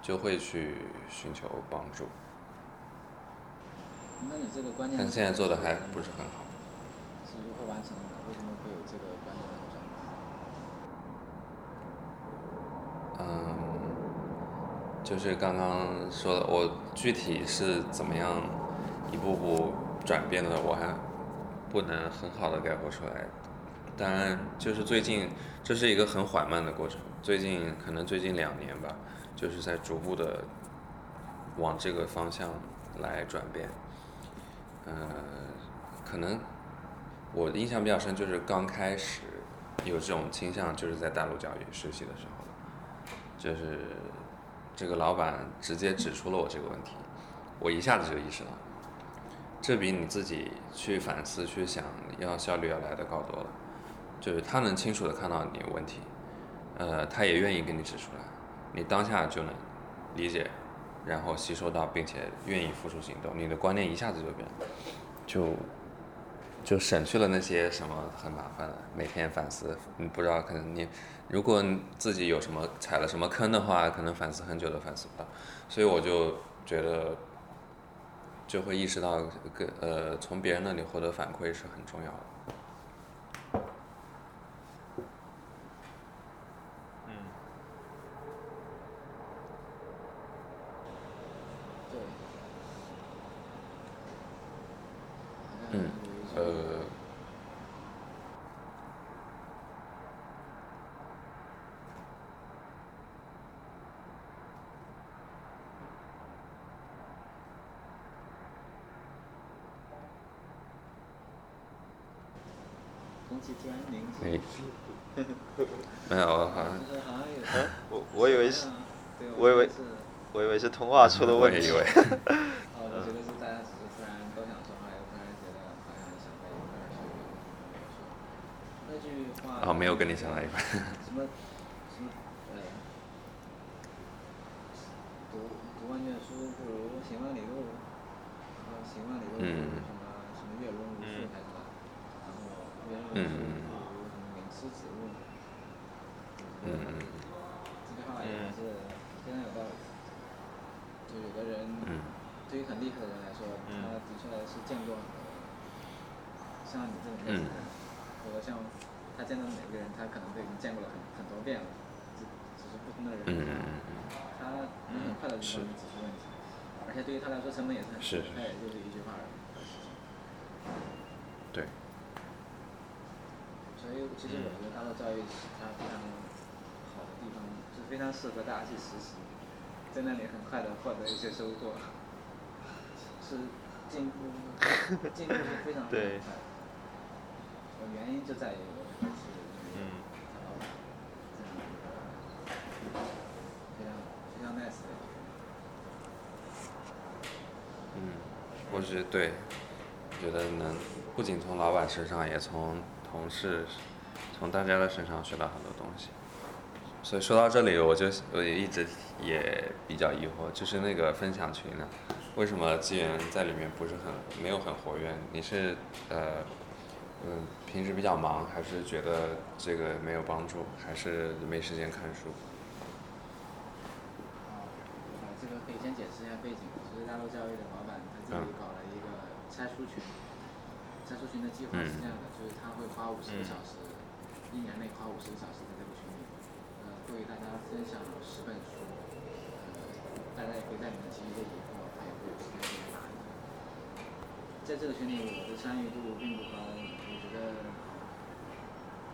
就会去寻求帮助，
那你这个观念
但现在做的还不是很好。
是如何完成的？为什么会有这个观念的转变？
嗯，就是刚刚说的，我具体是怎么样一步步转变的，我还不能很好的概括出来。当然，就是最近这是一个很缓慢的过程，最近可能最近两年吧，就是在逐步的往这个方向来转变。呃，可能我印象比较深，就是刚开始有这种倾向，就是在大陆教育实习的时候。就是这个老板直接指出了我这个问题，我一下子就意识到，这比你自己去反思去想要效率要来的高多了。就是他能清楚的看到你问题，呃，他也愿意给你指出来，你当下就能理解，然后吸收到，并且愿意付出行动，你的观念一下子就变了，就就省去了那些什么很麻烦的每天反思，你不知道可能你。如果自己有什么踩了什么坑的话，可能反思很久都反思不到，所以我就觉得就会意识到，跟呃，从别人那里获得反馈是很重要的。呃，
空气突然凝
没
结。
没有，好像
就是好像有。
我我以为是，
对，
我以为
是。
我以为是通话出的问题。
我也以为 [laughs]
哦，我觉得是大家只是突然都想说话，又突然觉得好像想在一块儿去。那句话。
哦，没有跟你想到一块。
什么什么呃，读读万卷书不如行万里路，然后行万里路不如什么什么阅人无数还是什么，然后阅人无数不如什么名师指路。
嗯嗯
这句话也是非常有道理。就有的人，对于很厉害的人来说，他的确是见过很多，像你这种类型的人，或者像他见到哪个人，他可能都已经见过了很很多遍了，只只是不同的人，他能很快的就帮你指出问题，而且对于他来说成本也是很低，他也就是一句话而已。
对。
所以其实我觉得大陆教育是他非常好的地方，是非常适合大家去实习。在那里很快的获得一些收获，是进步，进步是非常非常快的。原因就在于我们是因为他老板这样一个非常非常 nice 的。
嗯，对，觉得能不仅从老板身上，也从同事、从大家的身上学到很多东西。所以说到这里，我就我也一直也比较疑惑，就是那个分享群呢，为什么纪元在里面不是很没有很活跃？你是呃嗯平时比较忙，还是觉得这个没有帮助，还是没时间看书？
啊，这个可以先解释一下背景。其实大陆教育的老板他自己搞了一个拆书群，拆书群的计划是这样的，就是他会花五十个小时，一年内花五十个小时在这个群里。会与大家分享十本书，呃，大家也可以在里面提一些疑惑，他也会有时间去答疑。在这个群里，我的参与度并不高，我觉得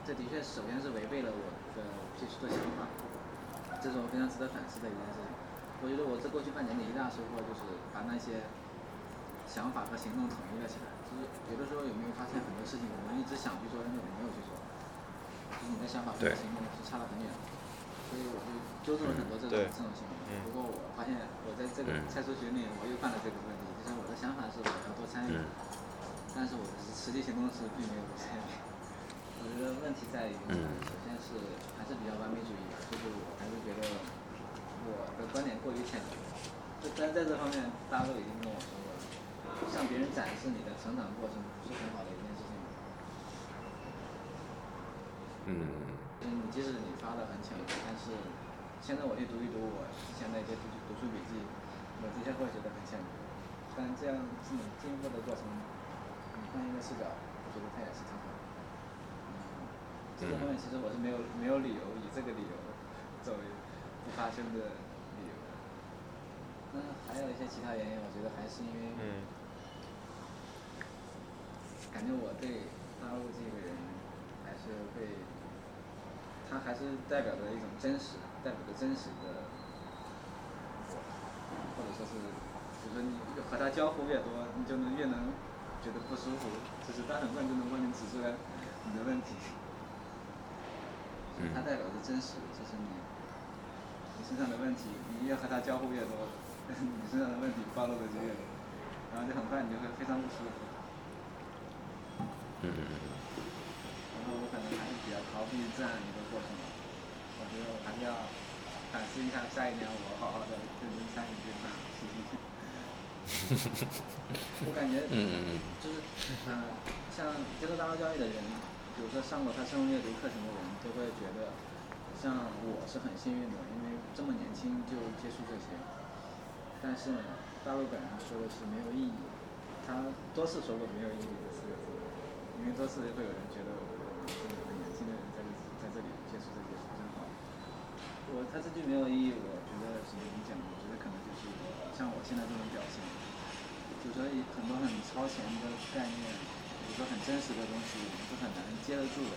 这的确首先是违背了我的最初的想法，这是我非常值得反思的一件事情。我觉得我这过去半年的一大收获就是把那些想法和行动统一了起来。就是有的时候有没有发现很多事情，我们一直想去做，但是我们没有去做，就是你的想法和行动是差得很远的。所以我就纠正了很多这种这种行为。不过我发现我在这个拆书群里，我又犯了这个问题。就是我的想法是我要多参与，但是我的实际行动是并没有多参与。我觉得问题在于，首先是还是比较完美主义，就是我还是觉得我的观点过于浅薄。就但在这方面，大家都已经跟我说向别人展示你的成长过程不是很好的一件事情。
嗯。
就是你，即使你发的很浅薄，但是现在我去读一读我之前的一些读读书笔记，我的确会觉得很浅薄。但这样是你进步的过程，你换一个视角，我觉得它也是挺好的。嗯这个方面其实我是没有没有理由以这个理由作为不发生的理由。那还有一些其他原因，我觉得还是因为，感觉我对大陆这个人还是会。他还是代表着一种真实，代表着真实的我，或者说是，比如说你和他交互越多，你就能越能觉得不舒服，就是他很快就能帮你指出来你的问题。他代表着真实，就是你，你身上的问题，你越和他交互越多，[laughs] 你身上的问题暴露的就越多，然后就很快你就会非常不舒服。
嗯。
然后我可能还是比较逃避这样一个过程吧，我觉得我还是要反思一下，下一年我好好的认真参与这场实习。我感觉，就是，嗯，像接受大陆教育的人，比如说上过他深入阅读课程的人，都会觉得，像我是很幸运的，因为这么年轻就接触这些。但是，大陆本人说的是没有意义，他多次说过没有意义的四个字，因为多次会有人觉得我。很年轻的人在这在这里接触这些是真好。我他这句没有意义，我觉得怎么讲？我觉得可能就是像我现在这种表现，就说很多很超前的概念，比如说很真实的东西我们是很难接得住的，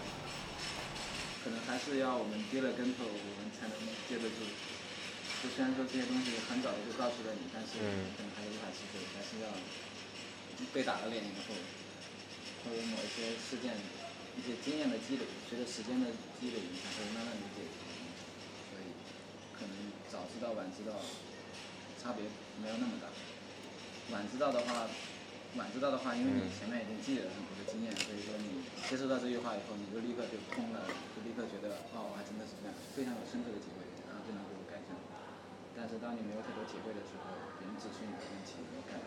可能还是要我们跌了跟头，我们才能接得住。就虽然说这些东西很早就告诉了你，但是可能还是无法体会，还是要被打了脸以后，[laughs] 或者某一些事件、一些经验的积累，随着时间的积累，你才会慢慢理解这些东西。所以，可能早知道晚知道，差别没有那么大。晚知道的话，晚知道的话，因为你前面已经积累了很多的经验，所以说你接受到这句话以后，你就立刻就通了，就立刻觉得哦，我还真的是这样，非常有深刻的体会，然后就能够改善。但是当你没有太多体会的时候，别人指出你的问题，你改，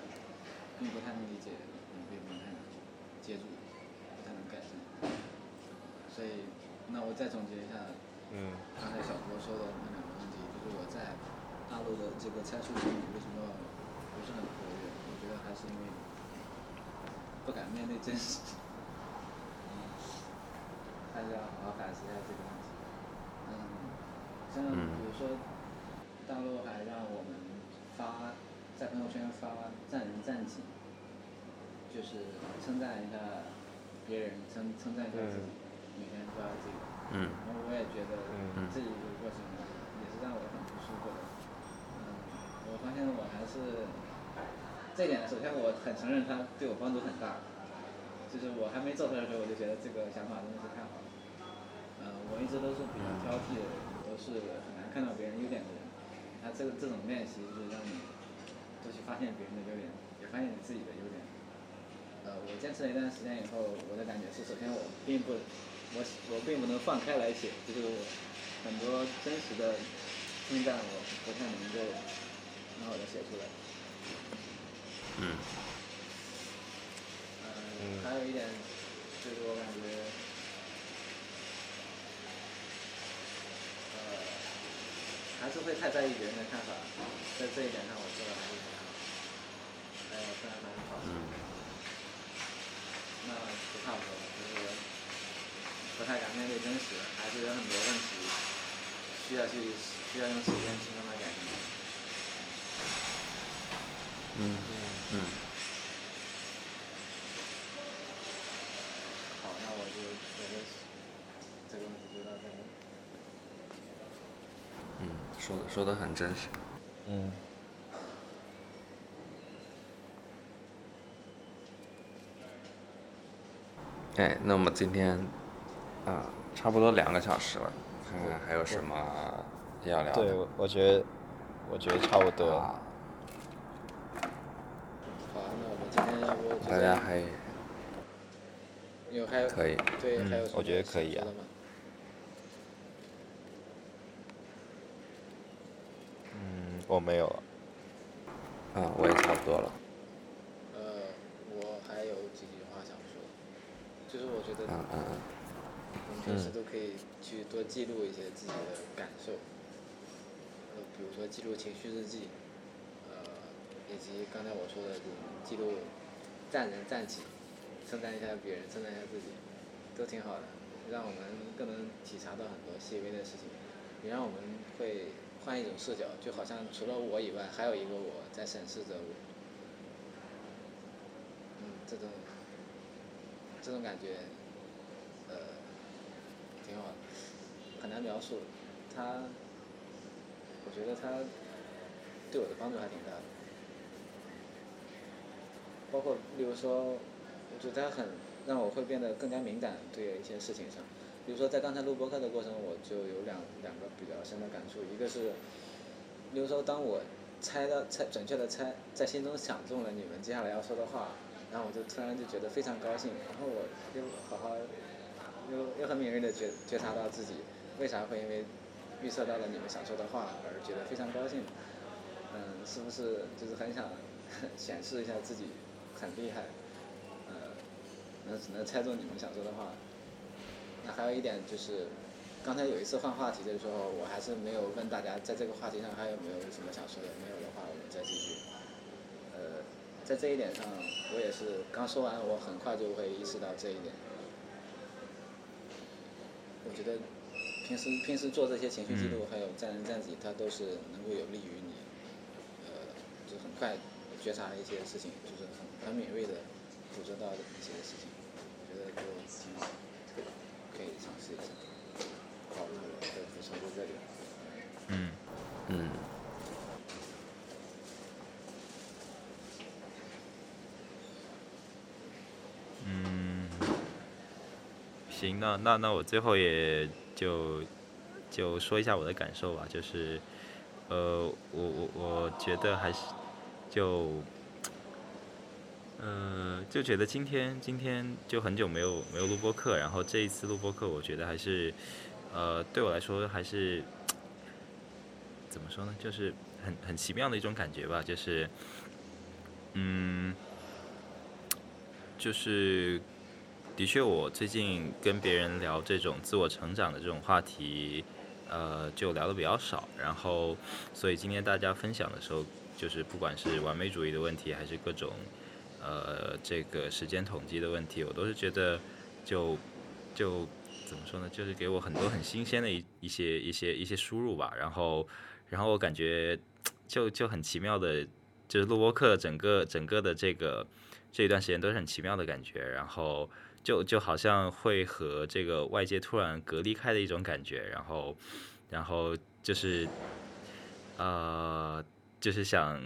你不太能理解，接住，不太能改善。所以，那我再总结一下，
嗯，
刚才小郭说的那两个问题，就是我在大陆的这个参数学里为什么不是很活跃？我觉得还是因为不敢面对真实，嗯，还是要好好反思一下这个问题。嗯，像比如说，大陆还让我们发在朋友圈发赞人赞己，就是称赞一下别人，称称赞一下自己，每天都要这个。
嗯。
然后我也觉得这一个过程也是让我很不舒服的。嗯，我发现我还是这一点，首先我很承认他对我帮助很大。就是我还没做出来的时候，我就觉得这个想法真的是太好了。嗯，我一直都是比较挑剔的人，都是很难看到别人优点的人。那这个这种练习就是让你多去发现别人的优点，也发现你自己的优点。呃，我坚持了一段时间以后，我的感觉是，首先我并不，我我并不能放开来写，就是我很多真实的称赞我不太能够很好的写出来。
嗯
嗯，还有一点就是我感觉，呃，还是会太在意别人的看法，在这一点上我做的还是不太好。还有虽然蛮好，
嗯
那不怕说，就是不太敢面对真实，还是有很多问题需要去需要用时间去慢慢改进。
嗯嗯
好，那我就觉得这个问题就到这里。
嗯，说的说的很真实。
嗯。
哎，那么今天啊，差不多两个小时了，看看还有什么要聊
对，
的。
我我觉得，我觉得差不多。
啊，
好，那我们今天要不
大家还
有还有
可以
对，
嗯
还有什么
我觉得可以啊嗯，我没有了。
啊，我也差不多了。
呃，我还有几句话想说，就是我觉得
嗯嗯嗯
我们平时都可以去多记录一些自己的感受，呃，比如说记录情绪日记，呃，以及刚才我说的这种记录站人站己，称赞一下别人，称赞一下自己，都挺好的，让我们更能体察到很多细微的事情，也让我们会换一种视角，就好像除了我以外，还有一个我在审视着我。嗯，这种这种感觉，呃，挺好的，很难描述。他，我觉得他对我的帮助还挺大的。包括例如说，我觉得他很让我会变得更加敏感对一些事情上。比如说在刚才录播课的过程，我就有两两个比较深的感触，一个是，例如说当我猜到猜准确的猜在心中想中了你们接下来要说的话，然后我就突然就觉得非常高兴，然后我又好好又又很敏锐的觉觉察到自己为啥会因为预测到了你们想说的话而觉得非常高兴，嗯，是不是就是很想 [laughs] 显示一下自己很厉害，呃，能能猜中你们想说的话。那还有一点就是，刚才有一次换话题的时候，我还是没有问大家在这个话题上还有没有什么想说的，没有的话我们再继续。在这一点上，我也是刚说完，我很快就会意识到这一点。我觉得平时平时做这些情绪记录，还有站人站己，它都是能够有利于你，呃，就是很快觉察一些事情，就是很很敏锐的捕捉到一些事情。我觉得都挺好，可以尝试一下。好，我就再补充这里。
嗯，
嗯。
行，那那那我最后也就就说一下我的感受吧，就是，呃，我我我觉得还是就，呃，就觉得今天今天就很久没有没有录播课，然后这一次录播课，我觉得还是，呃，对我来说还是怎么说呢，就是很很奇妙的一种感觉吧，就是，嗯，就是的确，我最近跟别人聊这种自我成长的这种话题，呃，就聊的比较少。然后，所以今天大家分享的时候，就是不管是完美主义的问题，还是各种呃这个时间统计的问题，我都是觉得就就怎么说呢，就是给我很多很新鲜的一一些一些一些输入吧。然后，然后我感觉就就很奇妙的，就是录播课整个整个的这个这一段时间都是很奇妙的感觉。然后。就就好像会和这个外界突然隔离开的一种感觉，然后，然后就是，呃，就是想，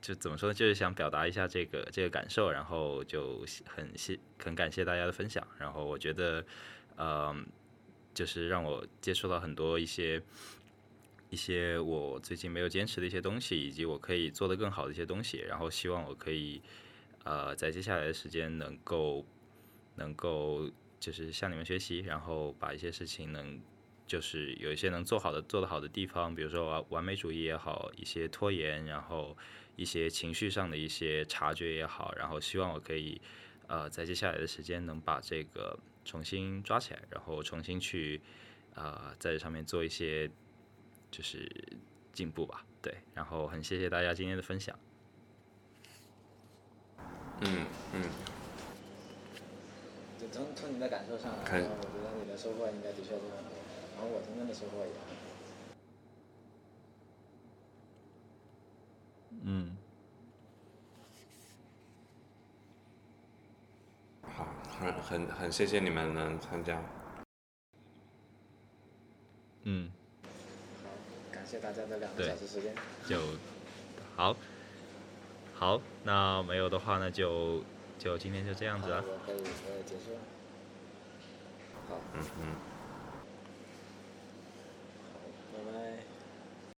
就怎么说呢？就是想表达一下这个这个感受，然后就很谢很感谢大家的分享，然后我觉得，呃，就是让我接触到很多一些一些我最近没有坚持的一些东西，以及我可以做得更好的一些东西，然后希望我可以，呃，在接下来的时间能够。能够就是向你们学习，然后把一些事情能就是有一些能做好的做得好的地方，比如说完美主义也好，一些拖延，然后一些情绪上的一些察觉也好，然后希望我可以呃在接下来的时间能把这个重新抓起来，然后重新去呃在这上面做一些就是进步吧，对，然后很谢谢大家今天的分享。
嗯嗯，
从从你的感受上来
看
说，我觉得你的收获应该的确是很多，然后我今天的收获也很多。
嗯，
好，很很很谢谢你们能参加。
嗯，
好，感谢大家的两个小时时间。
就好，好，那没有的话，那就就今天就这样子
好
了。
我可以，我也结束了。好，
嗯嗯，
拜拜。